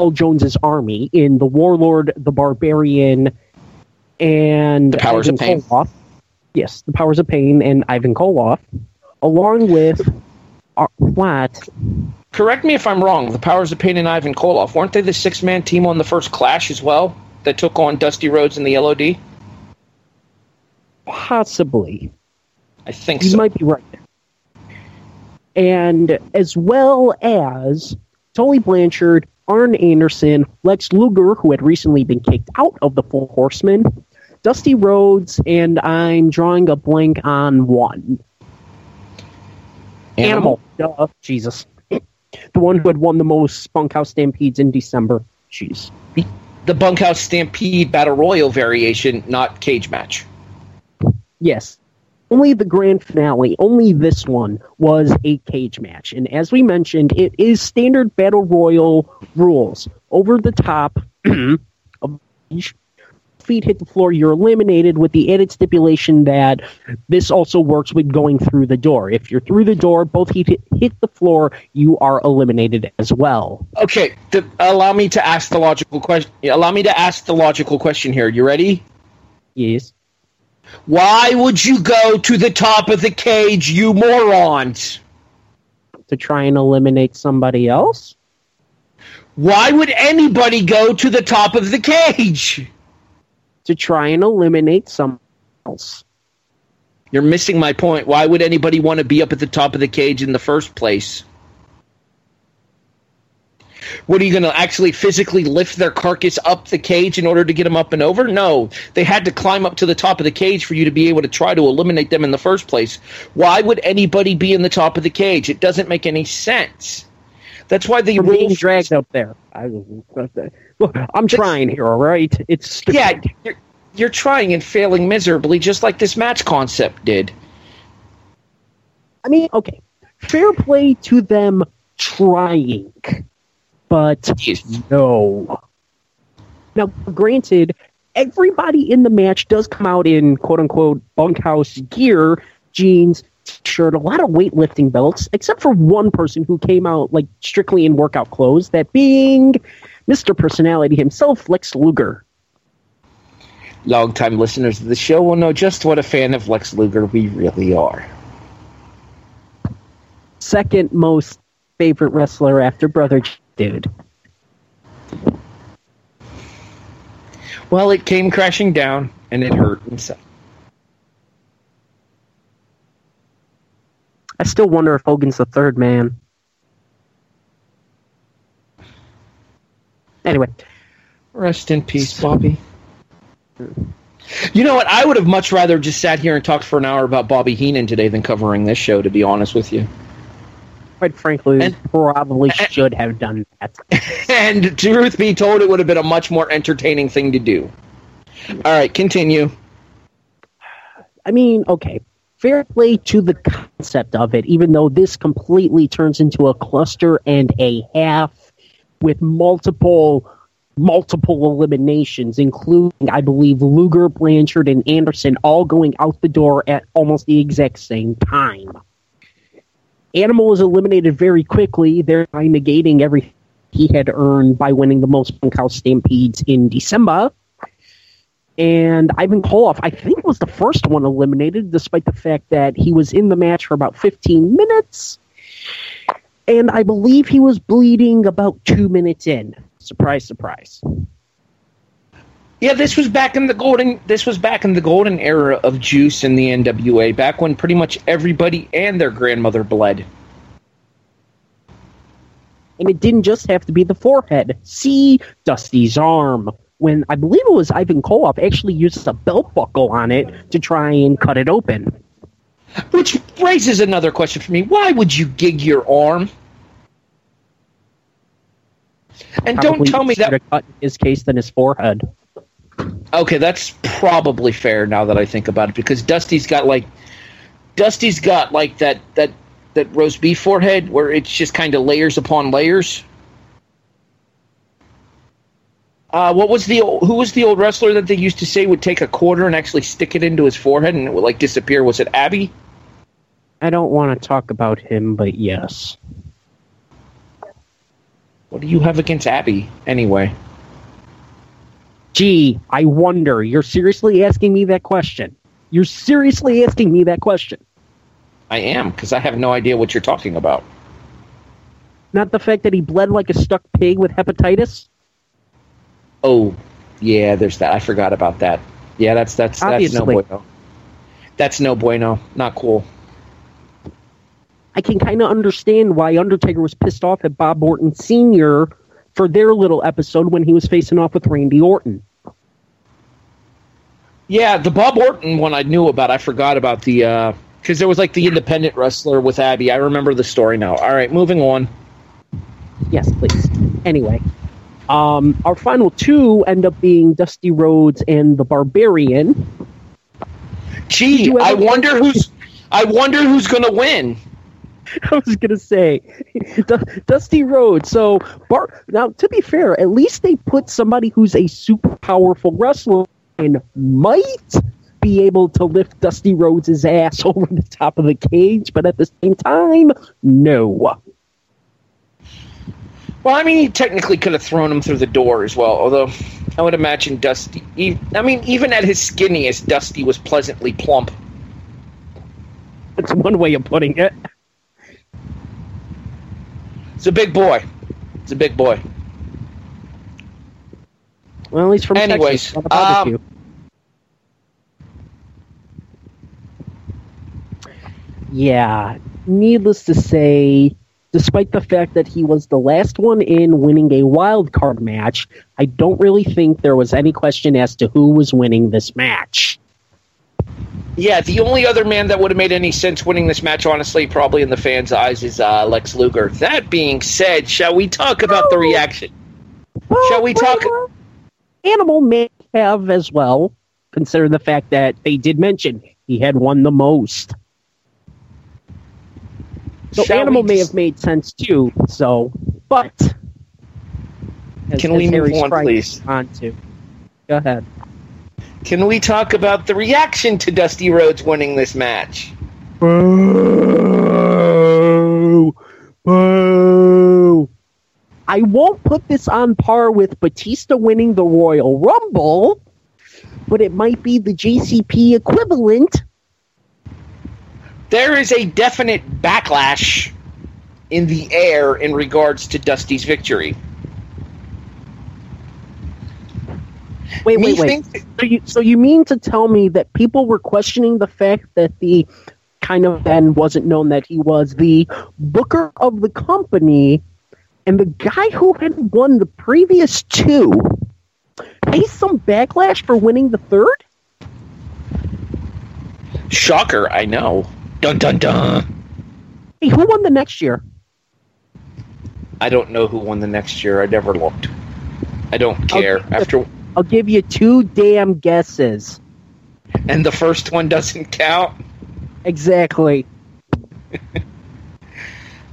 of Jones's army in the Warlord, the Barbarian, and The Powers of Ivan Pain. Koloff. Yes, the Powers of Pain and Ivan Koloff, along with uh, what? Correct me if I'm wrong. The Powers of Pain and Ivan Koloff weren't they the six-man team on the first Clash as well that took on Dusty Rhodes and the LOD? Possibly. I think You so. might be right. And as well as Tully Blanchard, Arn Anderson, Lex Luger, who had recently been kicked out of the Four Horsemen, Dusty Rhodes, and I'm drawing a blank on one. Animal. Duh. Jesus. The one who had won the most Bunkhouse Stampedes in December. Jeez. The Bunkhouse Stampede Battle Royal variation, not cage match. Yes. Only the grand finale, only this one, was a cage match. And as we mentioned, it is standard battle royal rules. Over the top of each feet hit the floor, you're eliminated with the added stipulation that this also works with going through the door. If you're through the door, both feet hit, the floor, you are eliminated as well. Okay, the, allow me to ask the logical question. Allow me to ask the logical question here. You ready? Yes. Why would you go to the top of the cage, you morons? To try and eliminate somebody else? Why would anybody go to the top of the cage? To try and eliminate someone else. You're missing my point. Why would anybody want to be up at the top of the cage in the first place? What are you going to actually physically lift their carcass up the cage in order to get them up and over? No. They had to climb up to the top of the cage for you to be able to try to eliminate them in the first place. Why would anybody be in the top of the cage? It doesn't make any sense. That's why the For being rules dragged up there. I, look, I'm trying here, all right? It's stupid. Yeah, you're, you're trying and failing miserably, just like this match concept did. I mean, okay, fair play to them trying, but no. Now, granted, everybody in the match does come out in quote unquote bunkhouse gear, jeans, t-shirt, a lot of weightlifting belts, except for one person who came out like strictly in workout clothes, that being Mr. Personality himself, Lex Luger. Longtime listeners of the show will know just what a fan of Lex Luger we really are. Second most favorite wrestler after Brother Dude. Well, it came crashing down, and it hurt inside. I still wonder if Hogan's the third man. Anyway, Rest in peace, Bobby. You know what? I would have much rather just sat here and talked for an hour about Bobby Heenan today than covering this show, to be honest with you. Quite frankly, And- probably and- should have done that. And truth be told, it would have been a much more entertaining thing to do. All right, continue. I mean, okay, fair play to the concept of it, even though this completely turns into a cluster and a half with multiple multiple eliminations, including, I believe, Luger, Blanchard, and Anderson all going out the door at almost the exact same time. Animal was eliminated very quickly, thereby negating everything he had earned by winning the most bunkhouse stampedes in December. And Ivan Koloff, I think, was the first one eliminated, despite the fact that he was in the match for about 15 minutes. And I believe he was bleeding about two minutes in. Surprise, surprise. Yeah, this was back in the golden. This was back in the golden era of Juice in the NWA. Back when pretty much everybody and their grandmother bled. And it didn't just have to be the forehead. See Dusty's arm. When I believe it was Ivan Koloff actually uses a belt buckle on it to try and cut it open. Which raises another question for me: Why would you gig your arm? And don't tell me that. cut in his case than his forehead. Okay, that's probably fair now that I think about it, because Dusty's got like, Dusty's got like that that that roast beef forehead where it's just kind of layers upon layers. Uh, what was the who was the old wrestler that they used to say would take a quarter and actually stick it into his forehead and it would like disappear? Was it Abby? I don't want to talk about him, but yes. What do you have against Abby anyway? Gee, I wonder. You're seriously asking me that question? You're seriously asking me that question? I am because I have no idea what you're talking about. Not the fact that he bled like a stuck pig with hepatitis? Oh, yeah, there's that. I forgot about that. Yeah, that's that's that's no bueno. That's no bueno. Not cool. I can kind of understand why Undertaker was pissed off at Bob Orton Sr. for their little episode when he was facing off with Randy Orton. Yeah, the Bob Orton one I knew about. I forgot about the because there was like the independent wrestler with Abby. I remember the story now. All right, moving on. Yes, please. Anyway, um, our final two end up being Dusty Rhodes and the Barbarian. Gee, I wonder who's I wonder who's gonna win. I was gonna say Du- Dusty Rhodes. So, Bar- now to be fair, at least they put somebody who's a super powerful wrestler and might be able to lift Dusty Rhodes' ass over the top of the cage, but at the same time, no. Well, I mean, he technically could have thrown him through the door as well. Although, I would imagine Dusty. I mean, even at his skinniest, Dusty was pleasantly plump. That's one way of putting it. It's a big boy. It's a big boy. Well, he's from Anyways, Texas. um, Yeah, needless to say, despite the fact that he was the last one in winning a wild card match, I don't really think there was any question as to who was winning this match. Yeah, the only other man that would have made any sense winning this match, honestly, probably in the fans' eyes, is uh, Lex Luger. That being said, shall we talk about the reaction? Shall we talk- Animal may have as well, considering the fact that they did mention he had won the most. So Shall Animal we may have made sense too. So, but as- Can as we move on, please? On to go ahead. Can we talk about the reaction to Dusty Rhodes winning this match? Boo! Boo! I won't put this on par with Batista winning the Royal Rumble, but it might be the JCP equivalent. There is a definite backlash in the air in regards to Dusty's victory. Wait, wait, wait. So you, so you mean to tell me that people were questioning the fact that the kind of then wasn't known that he was the booker of the company, and the guy who had won the previous two faced some backlash for winning the third? Shocker, I know. Dun dun dun. Hey, who won the next year? I don't know who won the next year. I never looked. I don't care. Okay. After I'll give you two damn guesses. and the first one doesn't count. Exactly.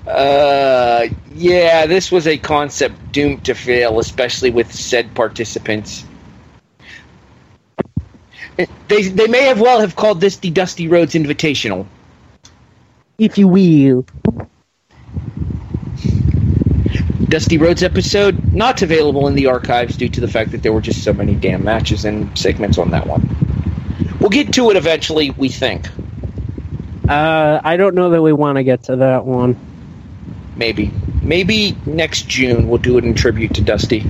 Uh, yeah, this was a concept doomed to fail, especially with said participants. They they may have well have called this the Dusty Rhodes Invitational. If you will. Dusty Rhodes episode not available in the archives due to the fact that there were just so many damn matches and segments on that one. We'll get to it eventually, we think. Uh, I don't know that we want to get to that one. Maybe. Maybe next June we'll do it in tribute to Dusty.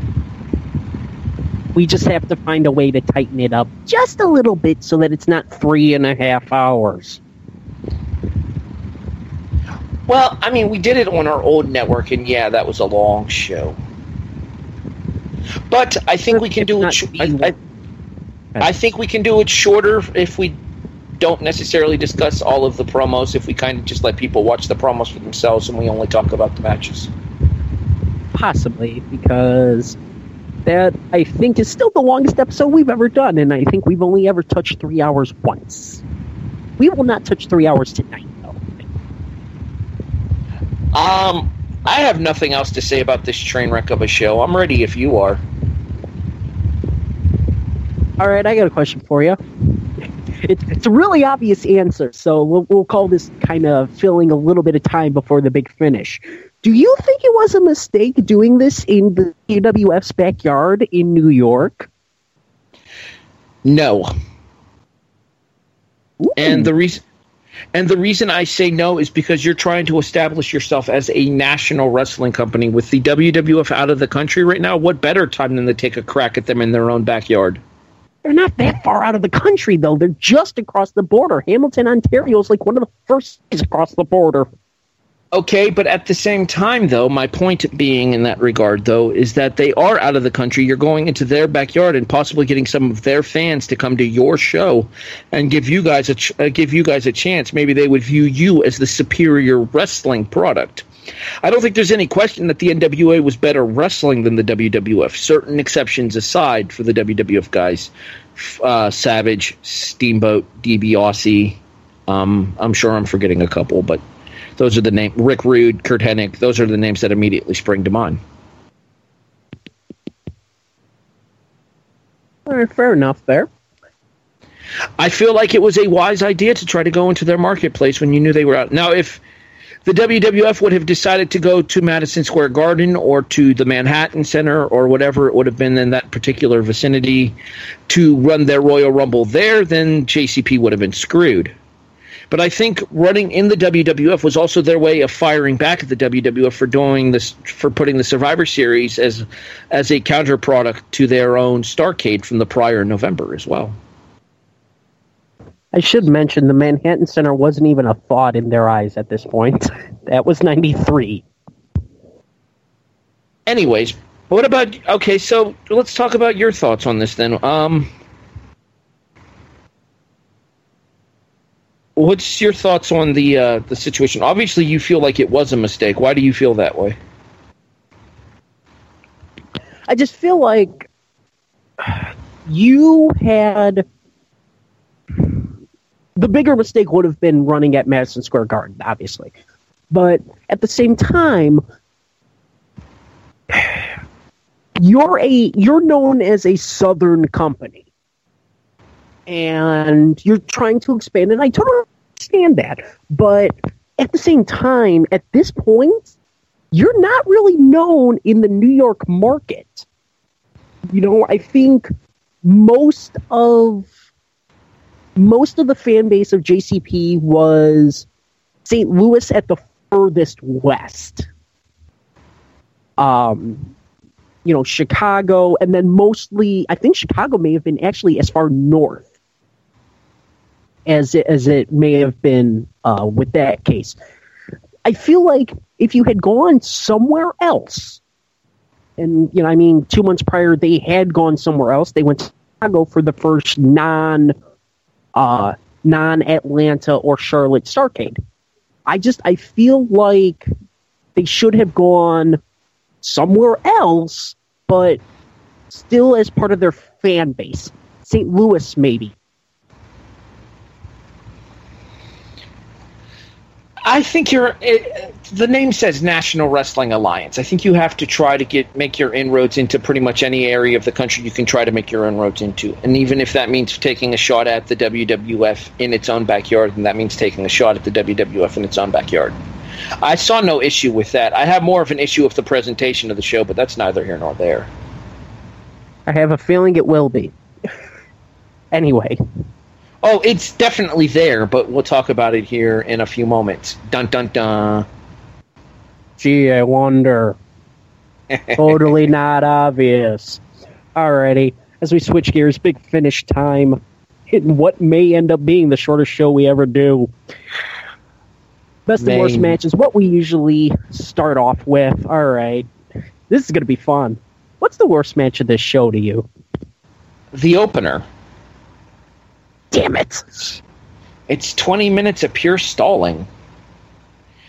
We just have to find a way to tighten it up just a little bit so that it's not three and a half hours. Well, I mean, we did it on our old network, and yeah, that was a long show. But I think we can do it. Sh- I, I, I think we can do it shorter if we don't necessarily discuss all of the promos. If we kind of just let people watch the promos for themselves, and we only talk about the matches. Possibly, because that, I think, is still the longest episode we've ever done, and I think we've only ever touched three hours once. We will not touch three hours tonight, though. Um, I have nothing else to say about this train wreck of a show. I'm ready if you are. All right, I got a question for you. It's, it's a really obvious answer, so we'll, we'll call this kind of filling a little bit of time before the big finish. Do you think it was a mistake doing this in the WWF's backyard in New York? No. Ooh. And the reason and the reason I say no is because you're trying to establish yourself as a national wrestling company with the WWF out of the country right now. What better time than to take a crack at them in their own backyard? They're not that far out of the country, though. They're just across the border. Hamilton, Ontario is like one of the first cities across the border. Okay, but at the same time, though, my point being in that regard, though, is that they are out of the country. You're going into their backyard and possibly getting some of their fans to come to your show and give you guys a ch- uh, give you guys a chance. Maybe they would view you as the superior wrestling product. I don't think there's any question that the NWA was better wrestling than the WWF. Certain exceptions aside for the WWF guys, uh, Savage, Steamboat, DiBiase. Um, I'm sure I'm forgetting a couple, but those are the names. Rick Rude, Curt Hennig. Those are the names that immediately spring to mind. All right, fair enough there. I feel like it was a wise idea to try to go into their marketplace when you knew they were out. Now, if the WWF would have decided to go to Madison Square Garden or to the Manhattan Center or whatever it would have been in that particular vicinity to run their Royal Rumble there, then JCP would have been screwed. But I think running in the WWF was also their way of firing back at the WWF for doing this for putting the Survivor Series as as a counter product to their own Starcade from the prior November as well. I should mention the Manhattan Center wasn't even a thought in their eyes at this point. That was 93. Anyways, what about okay, so let's talk about your thoughts on this then. Um What's your thoughts on the uh, the situation? Obviously, you feel like it was a mistake. Why do you feel that way? I just feel like you had the bigger mistake would have been running at Madison Square Garden, obviously. But at the same time, you're a you're known as a southern company. And you're trying to expand and I totally understand that. But at the same time, at this point, you're not really known in the New York market. You know, I think most of most of the fan base of JCP was St. Louis at the furthest west. Um, you know, Chicago, and then mostly, I think Chicago may have been actually as far north as it, as it may have been uh, with that case. I feel like if you had gone somewhere else, and you know, I mean, two months prior they had gone somewhere else. They went to Chicago for the first non, uh, non Atlanta or Charlotte Starcade. I just I feel like they should have gone somewhere else, but still as part of their fan base. St. Louis, maybe. I think you're. It, the name says National Wrestling Alliance. I think you have to try to get make your inroads into pretty much any area of the country you can try to make your inroads into, and even if that means taking a shot at the WWF in its own backyard, then that means taking a shot at the WWF in its own backyard. I saw no issue with that. I have more of an issue with the presentation of the show, but that's neither here nor there. I have a feeling it will be. anyway. Oh, it's definitely there, but we'll talk about it here in a few moments. Dun dun dun. Gee, I wonder. totally not obvious. Alrighty, as we switch gears, big finish time in what may end up being the shortest show we ever do. Best and worst matches, what we usually start off with. Alright, this is going to be fun. What's the worst match of this show to you? The opener damn it. It's 20 minutes of pure stalling.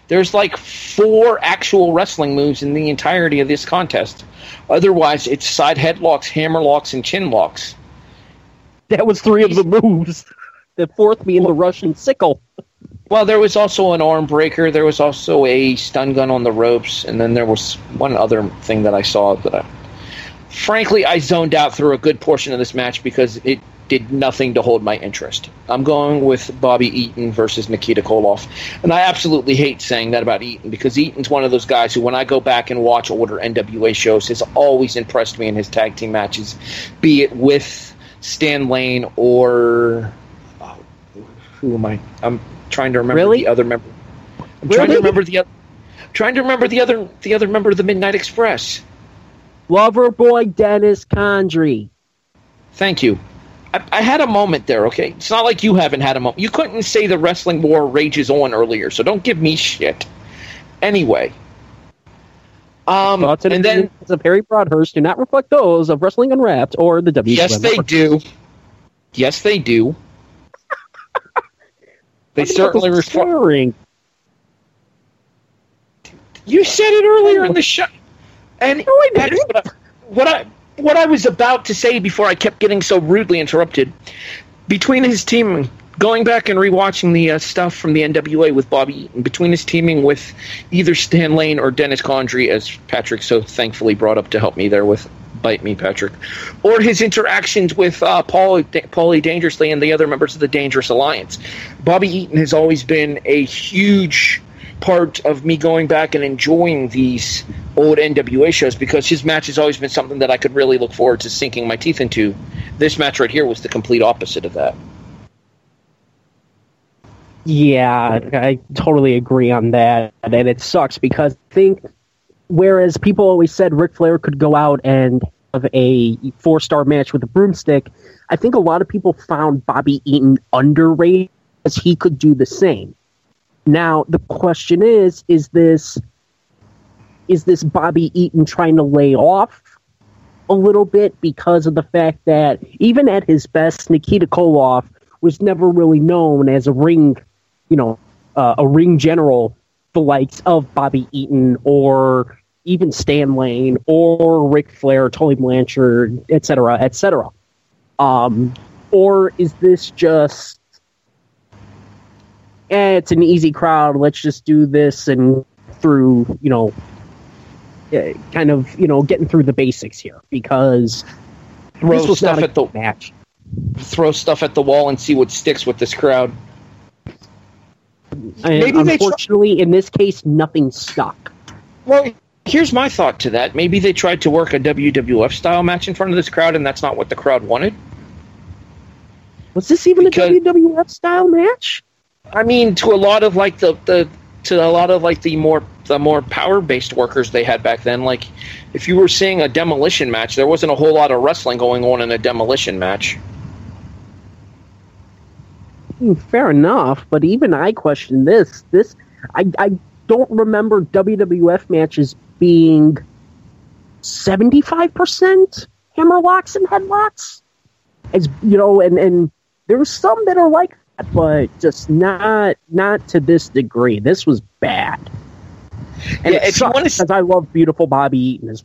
There's like four actual wrestling moves in the entirety of this contest. Otherwise, it's side headlocks, hammer locks, and chin locks. That was three of the moves. The fourth being the Russian sickle. Well, there was also an arm breaker. There was also a stun gun on the ropes, and then there was one other thing that I saw that I, frankly I zoned out through a good portion of this match because it did nothing to hold my interest. I'm going with Bobby Eaton versus Nikita Koloff. And I absolutely hate saying that about Eaton because Eaton's one of those guys who, when I go back and watch older NWA shows, has always impressed me in his tag team matches, be it with Stan Lane or. Oh, who am I? I'm trying to remember really? the other member. I'm really? trying to remember the other. Trying to remember the other the other member of the Midnight Express. Lover boy Dennis Condrey. Thank you. I, I, had a moment there, okay? It's not like you haven't had a moment. You couldn't say the wrestling war rages on earlier, so don't give me shit. Anyway. Um, Thoughts and, and then of Harry Broadhurst do not reflect those of Wrestling Unwrapped or the W. Yes, they do. Yes, they do. they certainly reflect. You said it earlier in the show. And no, I didn't. What I, what I what I was about to say before I kept getting so rudely interrupted. Between his team, going back and rewatching the uh, stuff from the NWA with Bobby Eaton, between his teaming with either Stan Lane or Dennis Condrey, as Patrick so thankfully brought up to help me there with bite me, Patrick, or his interactions with uh, Paul, Paulie Dangerously and the other members of the Dangerous Alliance. Bobby Eaton has always been a huge part of me going back and enjoying these old NWA shows because his match has always been something that I could really look forward to sinking my teeth into. This match right here was the complete opposite of that. Yeah, I totally agree on that, and it sucks because I think whereas people always said Ric Flair could go out and have a four star match with a broomstick, I think a lot of people found Bobby Eaton underrated as he could do the same. Now the question is, is this is this Bobby Eaton trying to lay off a little bit because of the fact that even at his best, Nikita Koloff was never really known as a ring, you know, uh, a ring general, the likes of Bobby Eaton or even Stan Lane or Ric Flair, Tully Blanchard, etc., etc. Um, or is this just, eh, it's an easy crowd. Let's just do this and through, you know, eh, kind of, you know, getting through the basics here because Throw this was stuff not a at the match. throw stuff at the wall and see what sticks with this crowd. And Maybe unfortunately, in this case, nothing stuck. Well, here's my thought to that. Maybe they tried to work a WWF style match in front of this crowd, and that's not what the crowd wanted. Was this even Because- a WWF style match? I mean, to a lot of like the, the to a lot of like the more the more power based workers they had back then. Like, if you were seeing a demolition match, there wasn't a whole lot of wrestling going on in a demolition match. Hmm, Fair enough, but even I question this. This I I don't remember WWF matches being seventy five percent hammerlocks and headlocks. As you know, and and there's some that are like but just not not to this degree. This was bad. And Yeah, if you wanna s- because I love beautiful Bobby Eaton as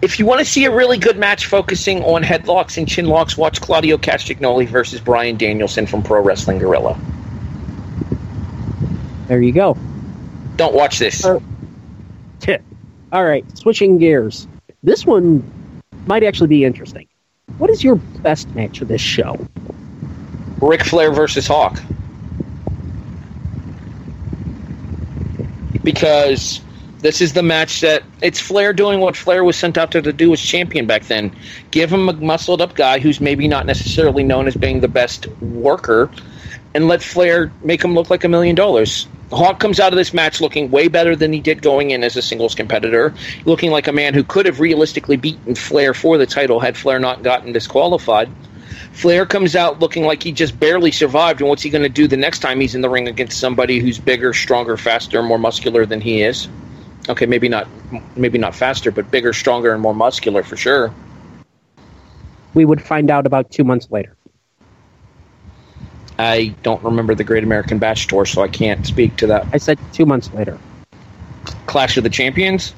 If you want to see a really good match focusing on headlocks and chin locks, watch Claudio Castagnoli versus Bryan Danielson from Pro Wrestling Guerrilla. There you go. Don't watch this. Uh, Tip. All right, switching gears. This one might actually be interesting. What is your best match of this show? Ric Flair versus Hawk. Because this is the match that it's Flair doing what Flair was sent out there to do as champion back then. Give him a muscled up guy who's maybe not necessarily known as being the best worker, and let Flair make him look like a million dollars. Hawk comes out of this match looking way better than he did going in as a singles competitor, looking like a man who could have realistically beaten Flair for the title had Flair not gotten disqualified. Flair comes out looking like he just barely survived, and what's he going to do the next time he's in the ring against somebody who's bigger, stronger, faster, more muscular than he is? Okay, maybe not, maybe not faster, but bigger, stronger, and more muscular for sure. We would find out about two months later. I don't remember the Great American Bash tour, so I can't speak to that. I said two months later. Clash of the Champions.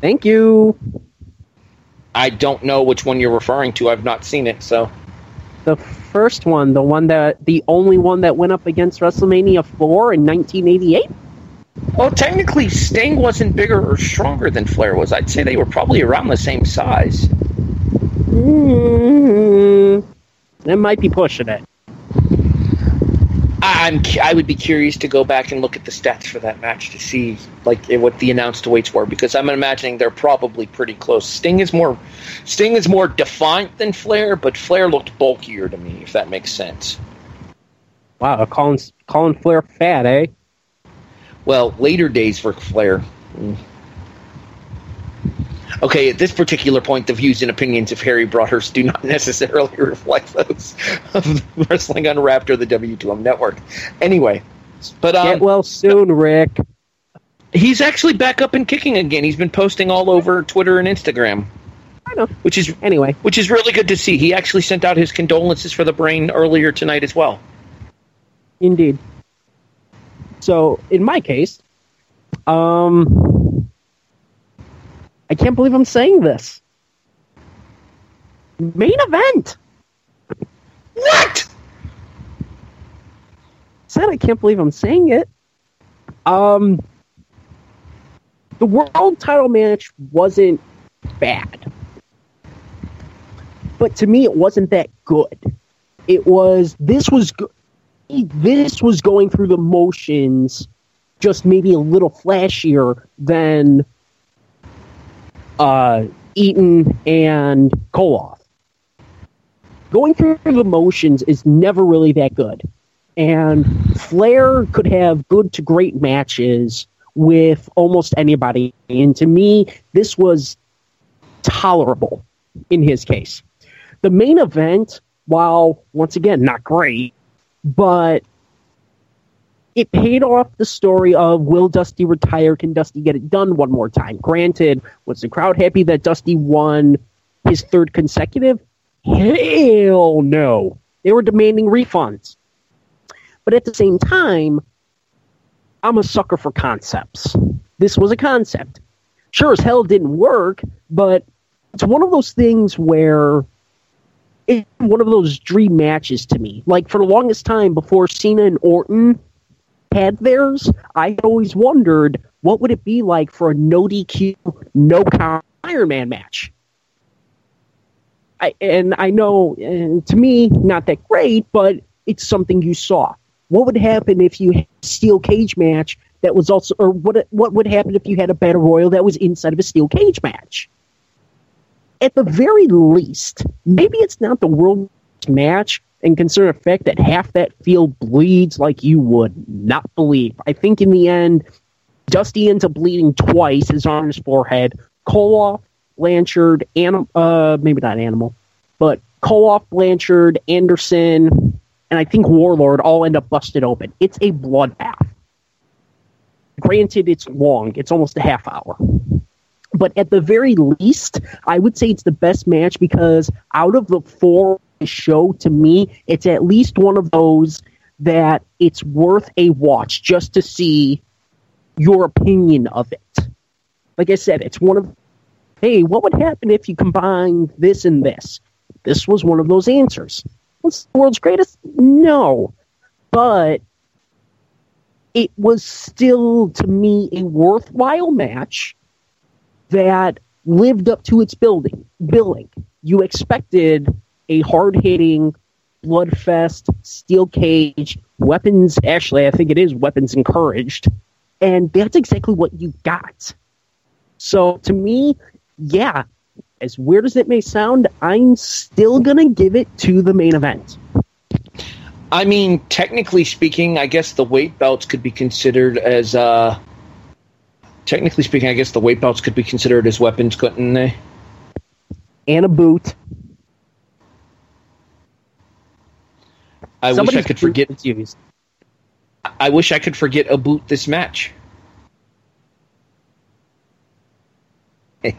Thank you. I don't know which one you're referring to. I've not seen it, so The first one, the one that, the only one that went up against WrestleMania 4 in 1988? Well, technically, Sting wasn't bigger or stronger than Flair was. I'd say they were probably around the same size. mm That might be pushing it. I'm I would be curious to go back and look at the stats for that match to see like eh, what the announced weights were because I'm imagining they're probably pretty close. Sting is more Sting is more defined than Flair, but Flair looked bulkier to me, if that makes sense. Wow, calling, calling Flair fat, eh? Well, later days for Flair. Okay, at this particular point, the views and opinions of Harry Broadhurst do not necessarily reflect those of Wrestling Unwrapped or the W2M Network. Anyway, but um, Get well soon, Ric. he's actually back up and kicking again. He's been posting all over Twitter and Instagram, I know. which is Anyway, which is really good to see. He actually sent out his condolences for the brain earlier tonight as well. Indeed. So, in my case, um, I can't believe I'm saying this. Main event. What? Said I can't believe I'm saying it. Um, the world title match wasn't bad, but to me, it wasn't that good. It was. This was. This was going through the motions just maybe a little flashier than uh, Eaton and Koloff. Going through the motions is never really that good. And Flair could have good to great matches with almost anybody. And to me, this was tolerable in his case. The main event, while once again not great, but it paid off the story of will Dusty retire? Can Dusty get it done one more time? Granted, was the crowd happy that Dusty won his third consecutive? Hell no. They were demanding refunds. But at the same time, I'm a sucker for concepts. This was a concept. Sure as hell didn't work, but it's one of those things where it's one of those dream matches to me. Like for the longest time before Cena and Orton had theirs, I always wondered what would it be like for a no DQ, no count Iron Man match. I, and I know, uh, to me, not that great, but it's something you saw. What would happen if you had a steel cage match that was also, or what what would happen if you had a battle royal that was inside of a steel cage match? At the very least, maybe it's not the world match, and consider the fact that half that field bleeds like you would not believe. I think in the end, Dusty ends up bleeding twice, his on his forehead. Koloff, Blanchard, Anim- uh, maybe not Animal, but Koloff, Blanchard, Anderson, and I think Warlord all end up busted open. It's a bloodbath. Granted, it's long, it's almost a half hour. But at the very least, I would say it's the best match because out of the four show, to me, it's at least one of those that it's worth a watch just to see your opinion of it. Like I said, it's one of, hey, what would happen if you combine this and this? This was one of those answers. What's the world's greatest? No. But it was still, to me, a worthwhile match that lived up to its building billing. You expected a hard hitting, bloodfest, steel cage, weapons. Actually, I think it is weapons encouraged. And that's exactly what you got. So to me, yeah, as weird as it may sound, I'm still going to give it to the main event. I mean, technically speaking, I guess the weight belts could be considered as. Uh, technically speaking, I guess the weight belts could be considered as weapons, couldn't they? And a boot. I wish I could forget. Used. I wish I could forget a boot this match.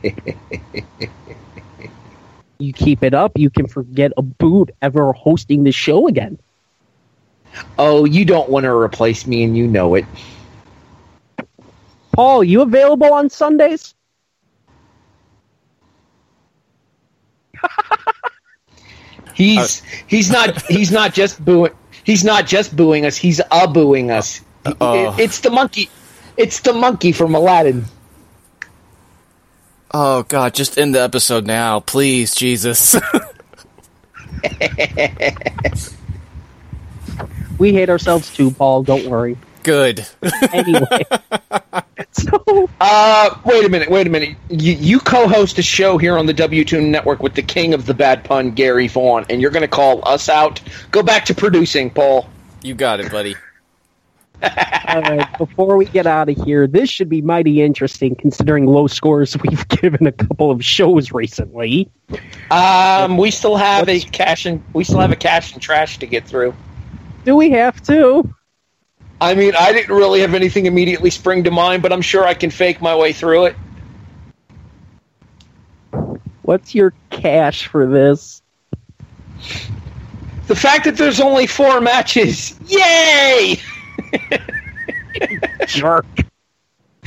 you keep it up, you can forget a boot ever hosting the show again. Oh, you don't want to replace me, and you know it. Paul, you available on Sundays? he's he's not he's not just booing he's not just booing us. He's a booing us. Uh, it's the monkey. It's the monkey from Aladdin. Oh God! Just end the episode now, please, Jesus. we hate ourselves too, Paul. Don't worry. Good. anyway, so uh, wait a minute, wait a minute. You, you co-host a show here on the W2 Network with the king of the bad pun, Gary Vaughn, and you're going to call us out. Go back to producing, Paul. You got it, buddy. All right, before we get out of here, this should be mighty interesting considering low scores we've given a couple of shows recently. Um, we still have What's, a cash and we still have a cash and trash to get through. Do we have to? I mean, I didn't really have anything immediately spring to mind, but I'm sure I can fake my way through it. What's your cash for this? The fact that there's only four matches. Yay! Jerk.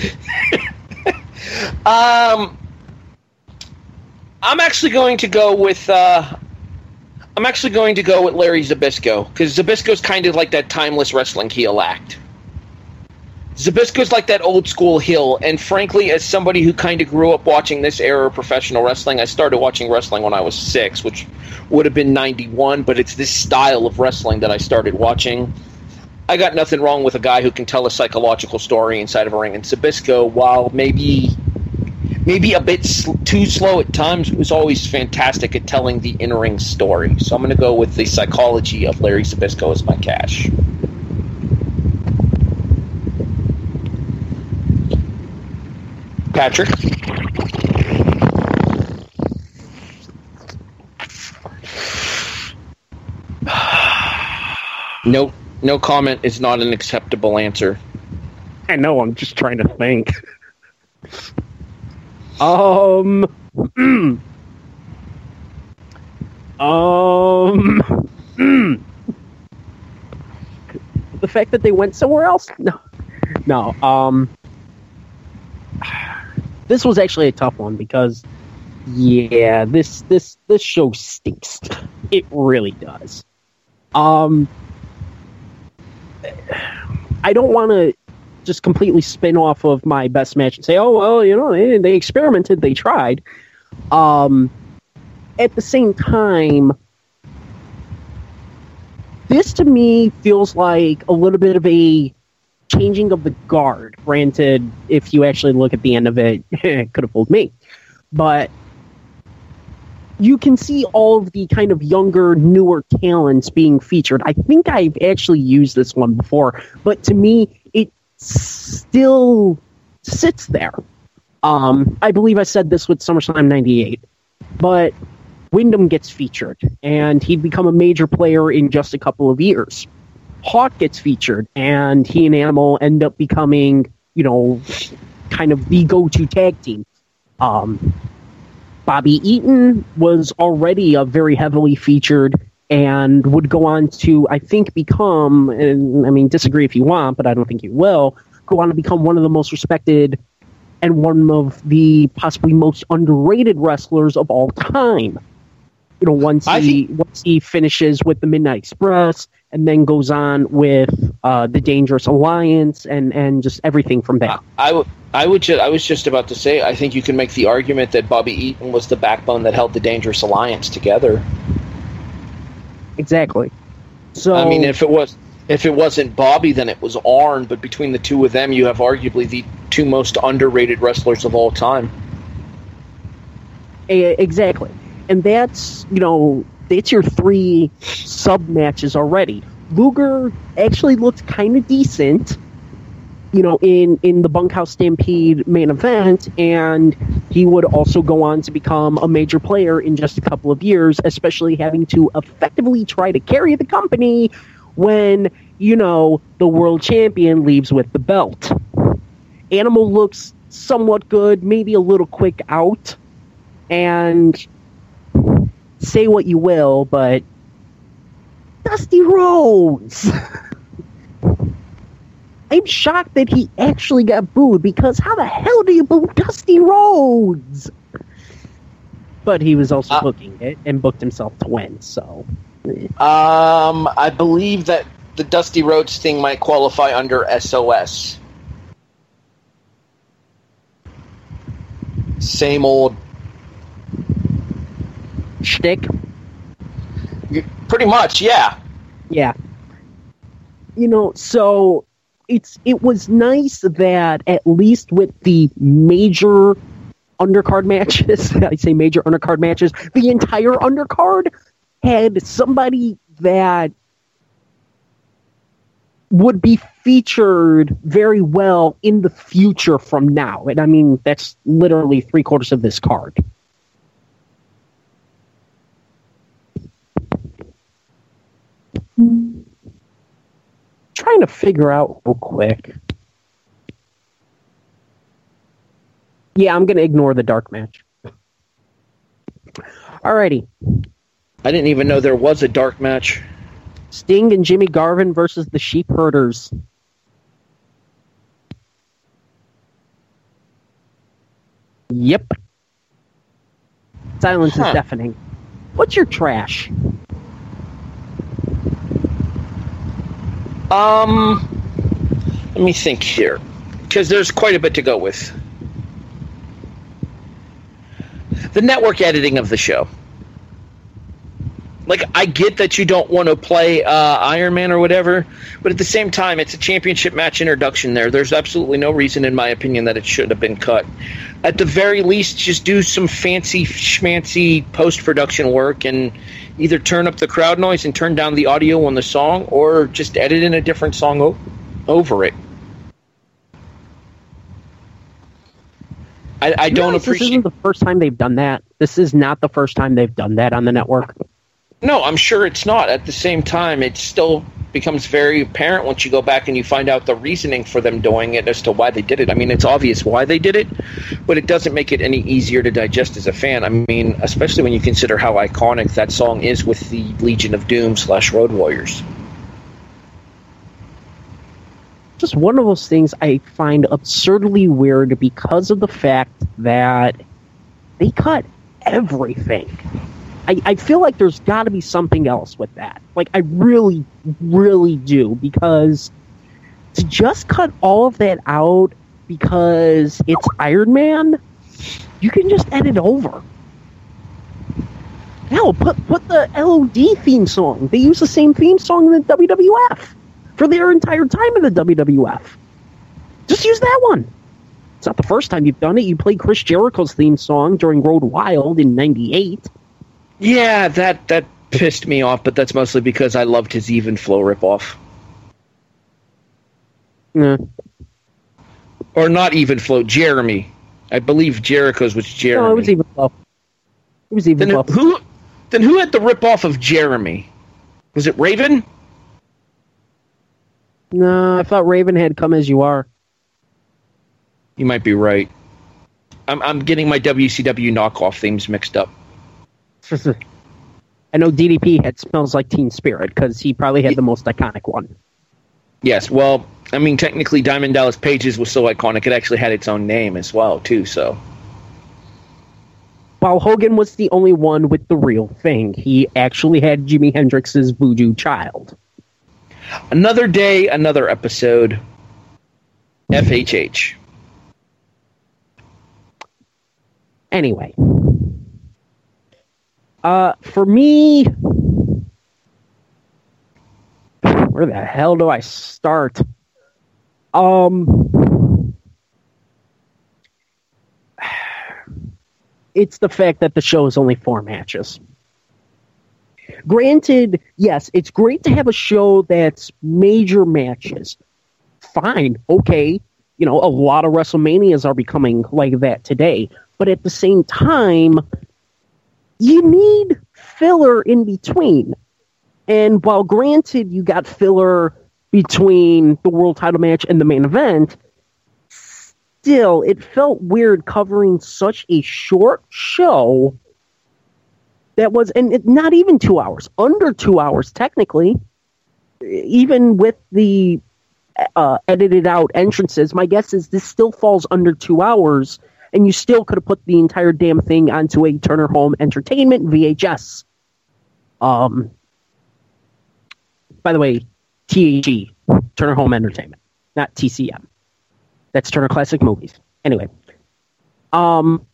um, I'm actually going to go with uh, I'm actually going to go with Larry Zbyszko because Zbyszko's kind of like that timeless wrestling heel act. Zbyszko's like that old school heel, and frankly, as somebody who kind of grew up watching this era of professional wrestling, I started watching wrestling when I was six, which would have been '91. But it's this style of wrestling that I started watching. I got nothing wrong with a guy who can tell a psychological story inside of a ring. And Zbyszko, while maybe maybe a bit sl- too slow at times, was always fantastic at telling the in ring story. So I'm going to go with the psychology of Larry Zbyszko as my cash. Patrick. No, no comment is not an acceptable answer. I know. I'm just trying to think. Um. um. the fact that they went somewhere else? No. No. Um. This was actually a tough one because, yeah, this this this show stinks. It really does. Um. I don't want to just completely spin off of my best match and say, oh well, you know, they, they experimented, they tried. Um, at the same time, this to me feels like a little bit of a changing of the guard. Granted, if you actually look at the end of it, it could have fooled me, but you can see all of the kind of younger, newer talents being featured. I think I've actually used this one before, but to me, still sits there. Um, I believe I said this with SummerSlam 98, but Windham gets featured, and he'd become a major player in just a couple of years. Hawk gets featured, and he and Animal end up becoming, you know, kind of the go to tag team. Um, Bobby Eaton was already a very heavily featured and would go on to, I think, become, and I mean, disagree if you want, but I don't think you will, go on to become one of the most respected and one of the possibly most underrated wrestlers of all time. You know, once I he once he finishes with the Midnight Express and then goes on with uh, the Dangerous Alliance and and just everything from there. I, w- I would ju- I was just about to say I think you can make the argument that Bobby Eaton was the backbone that held the Dangerous Alliance together. Exactly. So I mean, if it was if it wasn't Bobby, then it was Arn. But between the two of them, you have arguably the two most underrated wrestlers of all time. E- exactly. And that's, you know, that's your three sub matches already. Luger actually looked kind of decent, you know, in, in the Bunkhouse Stampede main event, and he would also go on to become a major player in just a couple of years, especially having to effectively try to carry the company when, you know, the world champion leaves with the belt. Animal looks somewhat good, maybe a little quick out, and say what you will, but Dusty Rhodes. I'm shocked that he actually got booed because how the hell do you boo Dusty Rhodes? But he was also Uh, booking it and booked himself to win, so Um, I believe that the Dusty Rhodes thing might qualify under SOS. Same old, shtick. pretty much, yeah. Yeah. You know, so it's it was nice that at least with the major undercard matches, I say major undercard matches, the entire undercard had somebody that would be featured very well in the future from now. And I mean, that's literally three quarters of this card. Hmm. Trying to figure out real quick. Yeah, I'm going to ignore the dark match. Alrighty. I didn't even know there was a dark match. Sting and Jimmy Garvin versus the Sheep Herders. Yep. Silence Huh. is deafening. What's your trash? Um, let me think here, because there's quite a bit to go with. The network editing of the show. Like I get that you don't want to play uh, Iron Man or whatever, but at the same time, it's a championship match introduction. There, there's absolutely no reason, in my opinion, that it should have been cut. At the very least, just do some fancy schmancy post production work and either turn up the crowd noise and turn down the audio on the song, or just edit in a different song o- over it. I, I don't This appreciate. isn't the first time they've done that. This is not the first time they've done that on the network. No, I'm sure it's not. At the same time, it still becomes very apparent once you go back and you find out the reasoning for them doing it as to why they did it. I mean, it's obvious why they did it, but it doesn't make it any easier to digest as a fan. I mean, especially when you consider how iconic that song is with the Legion of Doom slash Road Warriors. just one of those things I find absurdly weird because of the fact that they cut everything. I, I feel like there's got to be something else with that. Like, I really, really do. Because to just cut all of that out because it's Iron Man, you can just edit over. Hell, put, put the LOD theme song. They use the same theme song in the WWF for their entire time in the WWF. Just use that one. It's not the first time you've done it. You played Chris Jericho's theme song during Road Wild in '98. Yeah, that that pissed me off, but that's mostly because I loved his Even Flow ripoff. Yeah. Or not Even Flow, Jeremy. I believe Jericho's was Jeremy. No, it was even flow. It was even Then flow. who then who had the ripoff of Jeremy? Was it Raven? No, I thought Raven had "Come as You Are." You might be right. I'm I'm getting my WCW knockoff themes mixed up. I know DDP had "Smells Like Teen Spirit" because he probably had the most iconic one. Yes, well, I mean technically Diamond Dallas Pages was so iconic it actually had its own name as well too, so While Hogan was the only one with the real thing, he actually had Jimi Hendrix's "Voodoo Child." another day, another episode. FHH. Anyway, uh, for me, where the hell do I start? Um, it's the fact that the show is only four matches. Granted, yes, it's great to have a show that's major matches. Fine, okay. You know, a lot of WrestleManias are becoming like that today. But at the same time, you need filler in between. And while granted you got filler between the world title match and the main event, still it felt weird covering such a short show that was and it, not even 2 hours, under 2 hours technically. Even with the uh, edited out entrances, my guess is this still falls under 2 hours and you still could have put the entire damn thing onto a Turner Home Entertainment VHS. Um, by the way, THE, Turner Home Entertainment, not TCM. That's Turner Classic Movies. Anyway, um,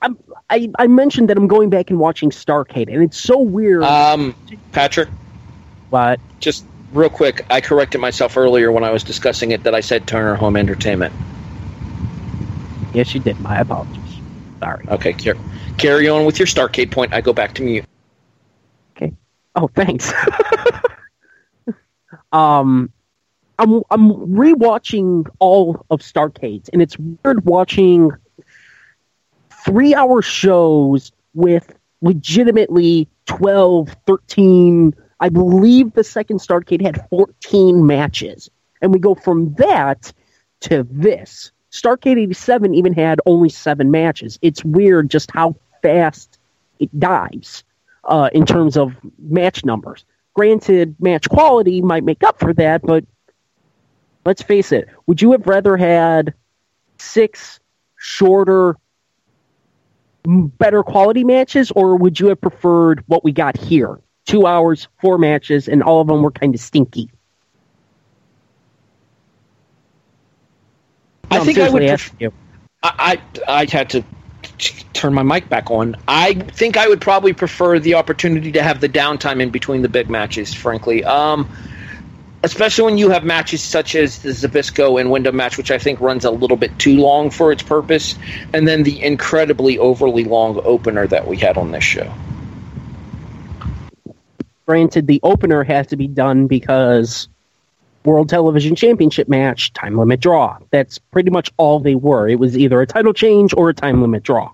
I'm, I I mentioned that I'm going back and watching Starcade, and it's so weird. Um Patrick, what? just real quick, I corrected myself earlier when I was discussing it that I said Turner Home Entertainment. Yes, you did. My apologies. Sorry. Okay, car- carry on with your Starcade point. I go back to mute. Okay. Oh, thanks. um, I'm I'm rewatching all of Starcades, and it's weird watching three hour shows with legitimately 12, 13. I believe the second Starcade had 14 matches, and we go from that to this. Starcade 87 even had only seven matches. It's weird just how fast it dives uh, in terms of match numbers. Granted, match quality might make up for that, but let's face it. Would you have rather had six shorter, better quality matches, or would you have preferred what we got here? Two hours, four matches, and all of them were kind of stinky. I No, I'm think I would. Pref- you. I, I I had to turn my mic back on. I think I would probably prefer the opportunity to have the downtime in between the big matches, frankly. Um, especially when you have matches such as the Zbyszko and Windham match, which I think runs a little bit too long for its purpose, and then the incredibly overly long opener that we had on this show. Granted, the opener has to be done because World Television Championship match, time limit draw. That's pretty much all they were. It was either a title change or a time limit draw.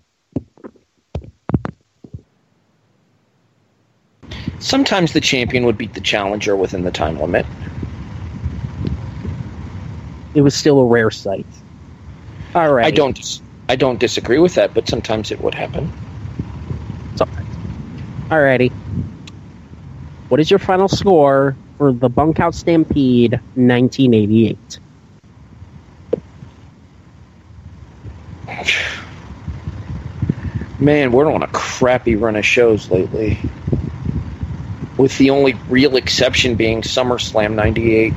Sometimes the champion would beat the challenger within the time limit. It was still a rare sight. All right. I don't I don't disagree with that, but sometimes it would happen. Sometimes. Alrighty. What is your final score for the Bunkhouse Stampede 1988? Man, we're on a crappy run of shows lately. With the only real exception being SummerSlam 98.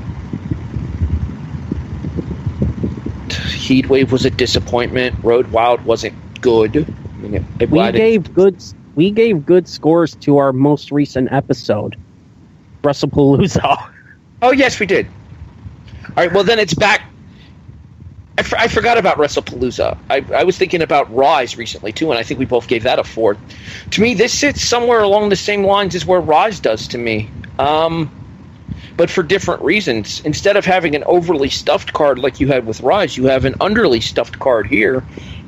Heatwave was a disappointment. Road Wild wasn't good. I mean, it, it, We gave good we gave good scores to our most recent episode, WrestlePalooza. Oh, yes, we did. All right, well, then it's back. I, forgot about WrestlePalooza. I, I was thinking about Rise recently, too, and I think we both gave that a four. To me, this sits somewhere along the same lines as where Rise does to me. Um, but for different reasons. Instead of having an overly stuffed card like you had with Rise, you have an underly stuffed card here,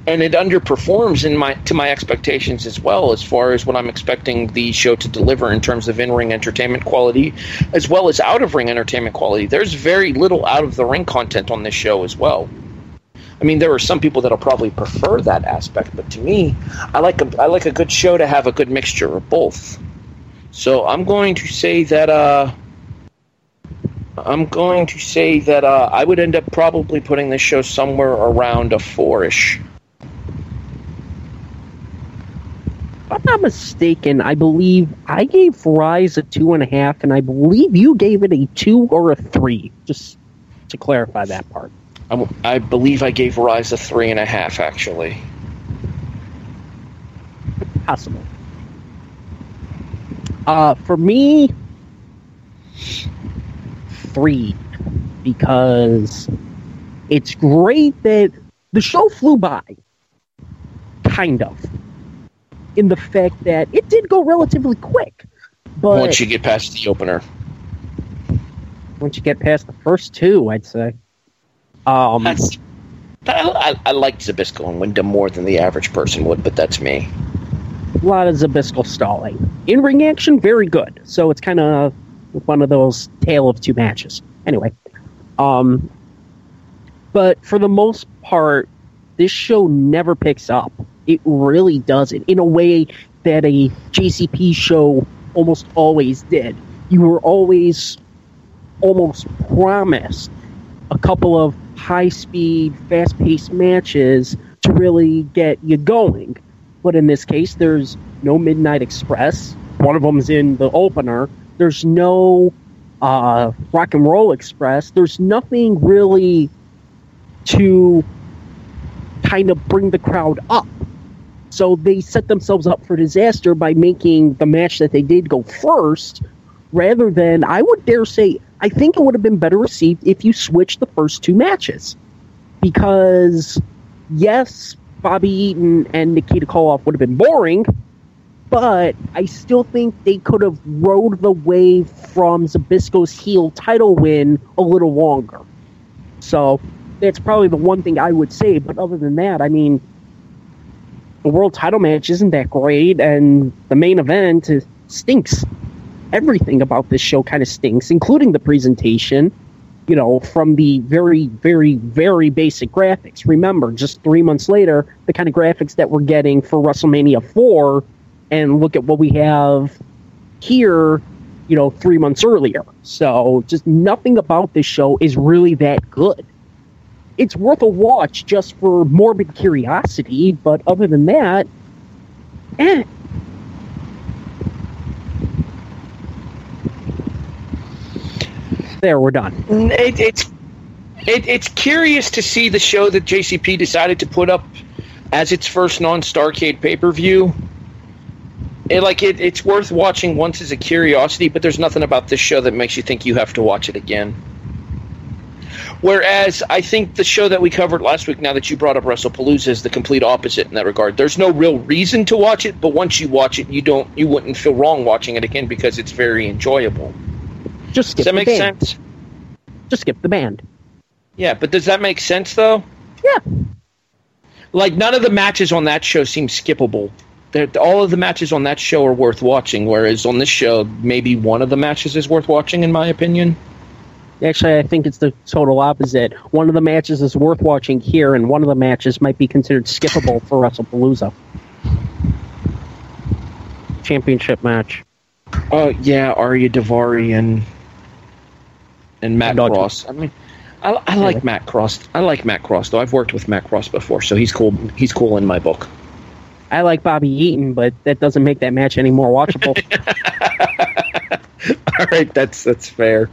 and it underperforms in my to my expectations as well, as far as what I'm expecting the show to deliver in terms of in-ring entertainment quality, as well as out-of-ring entertainment quality. There's very little out-of-the-ring content on this show as well. I mean, there are some people that'll probably prefer that aspect, but to me, I like a I like a good show to have a good mixture of both. So I'm going to say that uh, I'm going to say that uh, I would end up probably putting this show somewhere around a four-ish. If I'm not mistaken, I believe I gave Rise a two and a half, and I believe you gave it a two or a three. Just to clarify that part. I, I believe I gave Rise a three and a half, actually. Possible. Uh, for me, three, because it's great that the show flew by, kind of, in the fact that it did go relatively quick. But Once you get past the opener, once you get past the first two, I'd say. Um, that's. I, I, I like Zbyszko and Windham more than the average person would, but that's me. a lot of Zbyszko stalling. In ring action, very good. So it's kind of one of those tale of two matches. Anyway, um, but for the most part, this show never picks up. It really doesn't in a way that a JCP show almost always did. You were always almost promised a couple of high speed, fast paced matches to really get you going. But in this case, there's no Midnight Express. One of them's in the opener. There's no uh, Rock and Roll Express. There's nothing really to kind of bring the crowd up. So they set themselves up for disaster by making the match that they did go first, rather than, I would dare say, I think it would have been better received if you switched the first two matches. Because, yes, Bobby Eaton and Nikita Koloff would have been boring, but I still think they could have rode the wave from Zbyszko's heel title win a little longer. So that's probably the one thing I would say. But other than that, I mean, the world title match isn't that great, and the main event is, stinks. Everything about this show kind of stinks, including the presentation. You know, from the very, very, very basic graphics. Remember, just three months later, the kind of graphics that we're getting for WrestleMania 4, and look at what we have here, you know, three months earlier. So, just nothing about this show is really that good it's worth a watch just for morbid curiosity, but other than that, eh. There, we're done. It, it's it, it's curious to see the show that JCP decided to put up as its first non-Starcade pay-per-view, it, like it, it's worth watching once as a curiosity, but there's nothing about this show that makes you think you have to watch it again. Whereas I think the show that we covered last week, now that you brought up WrestlePalooza, is the complete opposite in that regard. There's no real reason to watch it, but once you watch it, you don't you wouldn't feel wrong watching it again because it's very enjoyable. Just skip Does that the make band. sense? Just skip the band. Yeah, but does that make sense though? Yeah. Like none of the matches on that show seem skippable. They're, all of the matches on that show are worth watching, whereas on this show, maybe one of the matches is worth watching, in my opinion. Actually, I think it's the total opposite. One of the matches is worth watching here, and one of the matches might be considered skippable for WrestlePalooza. Championship match. Oh yeah, Arya Daivari and and Matt And Cross. I mean, I, I like Matt Cross. I like Matt Cross though. I've worked with Matt Cross before, so he's cool. He's cool in my book. I like Bobby Eaton, but that doesn't make that match any more watchable. All right, that's that's fair.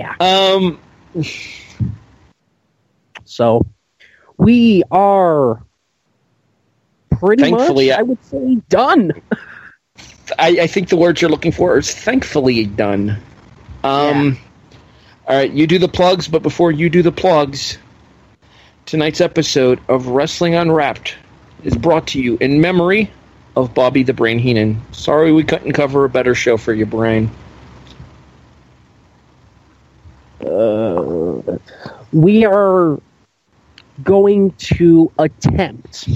Yeah. Um, So we are pretty Thankfully, much, I- I would say, done. I, I think the words you're looking for is thankfully done. Um, all right, you do the plugs, but before you do the plugs, tonight's episode of Wrestling Unwrapped is brought to you in memory of Bobby the Brain Heenan. Sorry we couldn't cover a better show for your brain. Uh, we are going to attempt,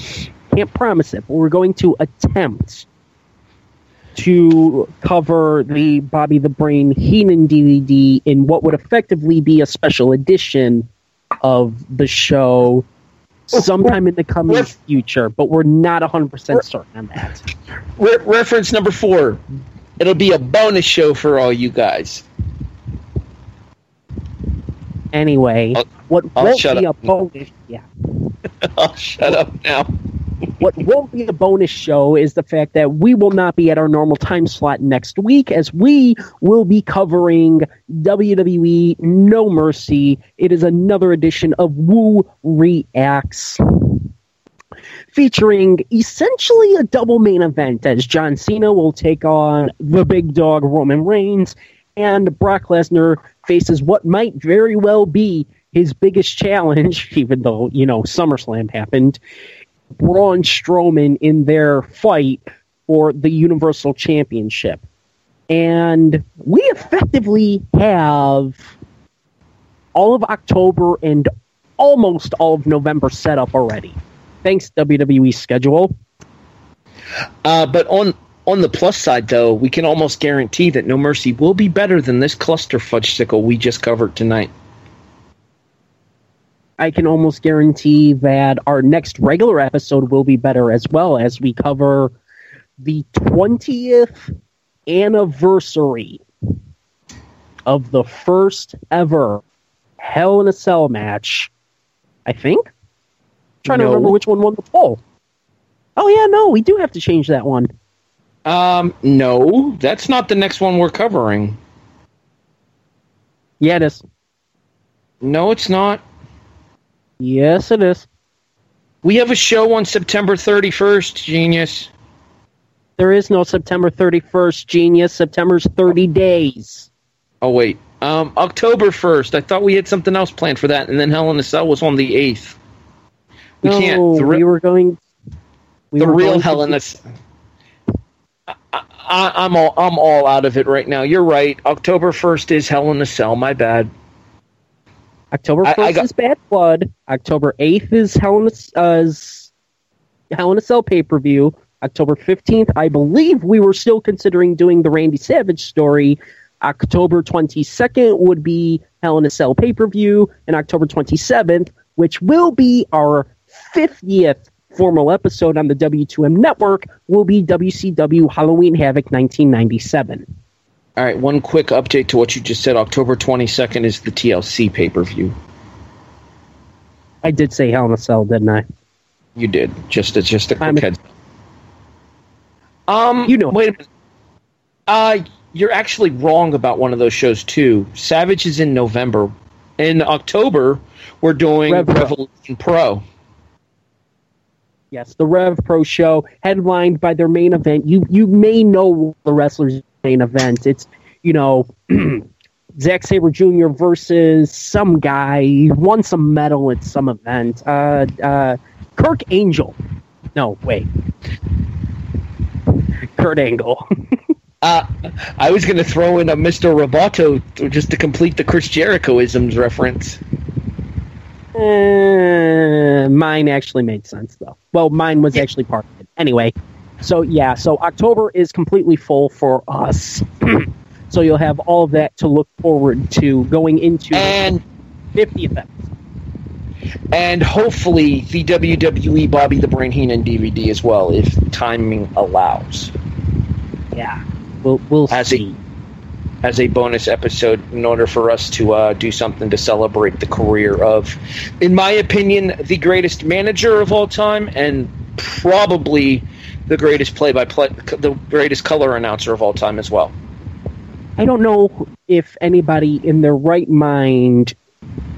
can't promise it, but we're going to attempt to cover the Bobby the Brain Heenan DVD in what would effectively be a special edition of the show sometime in the coming Ref- future, but we're not 100% certain on that. Re- reference number four. It'll be a bonus show for all you guys. Anyway, I'll- what I'll won't be up. a bonus, yeah, I'll shut up now. what won't be a bonus show is the fact that we will not be at our normal time slot next week as we will be covering WWE No Mercy. It is another edition of Woo Reacts featuring essentially a double main event as John Cena will take on the big dog Roman Reigns and Brock Lesnar faces what might very well be his biggest challenge, even though, you know, SummerSlam happened. Braun Strowman in their fight for the Universal Championship. And we effectively have all of October and almost all of November set up already. Thanks, WWE schedule. Uh, but on on the plus side, though, we can almost guarantee that No Mercy will be better than this cluster fudge sickle we just covered tonight. I can almost guarantee that our next regular episode will be better as well as we cover the 20th anniversary of the first ever Hell in a Cell match. I think. trying to remember which one won the poll. Oh yeah, no, we do have to change that one. Um, no, that's not the next one we're covering. Yeah, it is. No, it's not. Yes, it is. We have a show on September 31st, genius. There is no September 31st, genius. September's 30 days. Oh, wait. Um, October 1st. I thought we had something else planned for that, and then Hell in a Cell was on the 8th. We no, can't. The, re- we were going. We the were real going Hell in a C- I, I'm all I'm all out of it right now. You're right. October 1st is Hell in a Cell. My bad. October I- I 1st got- is Bad Blood. October 8th is Hell in a, uh, is Hell in a Cell pay per view. October 15th, I believe we were still considering doing the Randy Savage story. October 22nd would be Hell in a Cell pay per view. And October 27th, which will be our 50th formal episode on the W2M network, will be WCW Halloween Havoc 1997. All right, one quick update to what you just said. October 22nd is the TLC pay per view. I did say Hell in a Cell, didn't I? You did. Just a, just a I'm- quick heads. Um, You know. Wait a minute. Uh, you're actually wrong about one of those shows too. Savage is in November. In October, we're doing Rev Pro. Revolution Pro. Yes, the Rev Pro show, headlined by their main event. You you may know the wrestlers' main event. It's you know Zack Sabre Jr. versus some guy. He won some medal at some event. Uh, uh, Kirk Angel. No, wait. Kurt Angle. Uh, I was going to throw in a Mr. Roboto just to complete the Chris Jericho isms reference. Uh, mine actually made sense though. Well, mine was actually part of it. Anyway, so yeah, so October is completely full for us. so you'll have all of that to look forward to going into And 50th episode. and hopefully the WWE Bobby the Brain Heenan DVD as well, if timing allows, Yeah, we'll we'll As see. As a bonus episode in order for us to uh, do something to celebrate the career of, in my opinion, the greatest manager of all time and probably the greatest play-by-play, the greatest color announcer of all time as well. I don't know if anybody in their right mind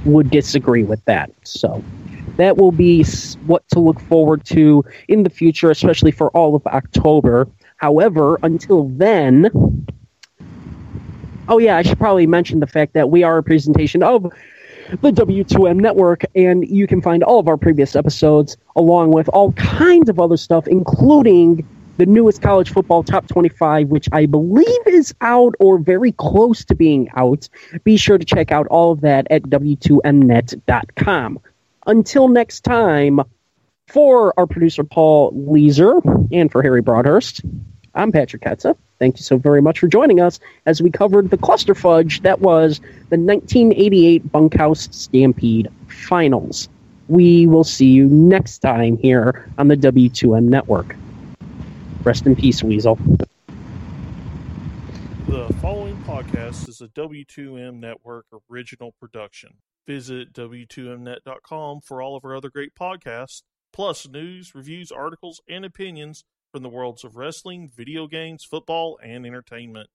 would disagree with that. So that will be what to look forward to in the future, especially for all of October. However, until then, oh yeah, I should probably mention the fact that we are a presentation of the W2M network, and you can find all of our previous episodes along with all kinds of other stuff, including the newest college football top 25, which I believe is out or very close to being out. Be sure to check out all of that at W2Mnet.com. Until next time, for our producer Paul Leeser and for Harry Broadhurst, I'm Patrick Ketza. Thank you so very much for joining us as we covered the cluster fudge that was the 1988 Bunkhouse Stampede Finals. We will see you next time here on the W2M Network. Rest in peace, Weasel. The following podcast is a W2M Network original production. Visit W2Mnet.com for all of our other great podcasts, plus news, reviews, articles, and opinions from the worlds of wrestling, video games, football, and entertainment.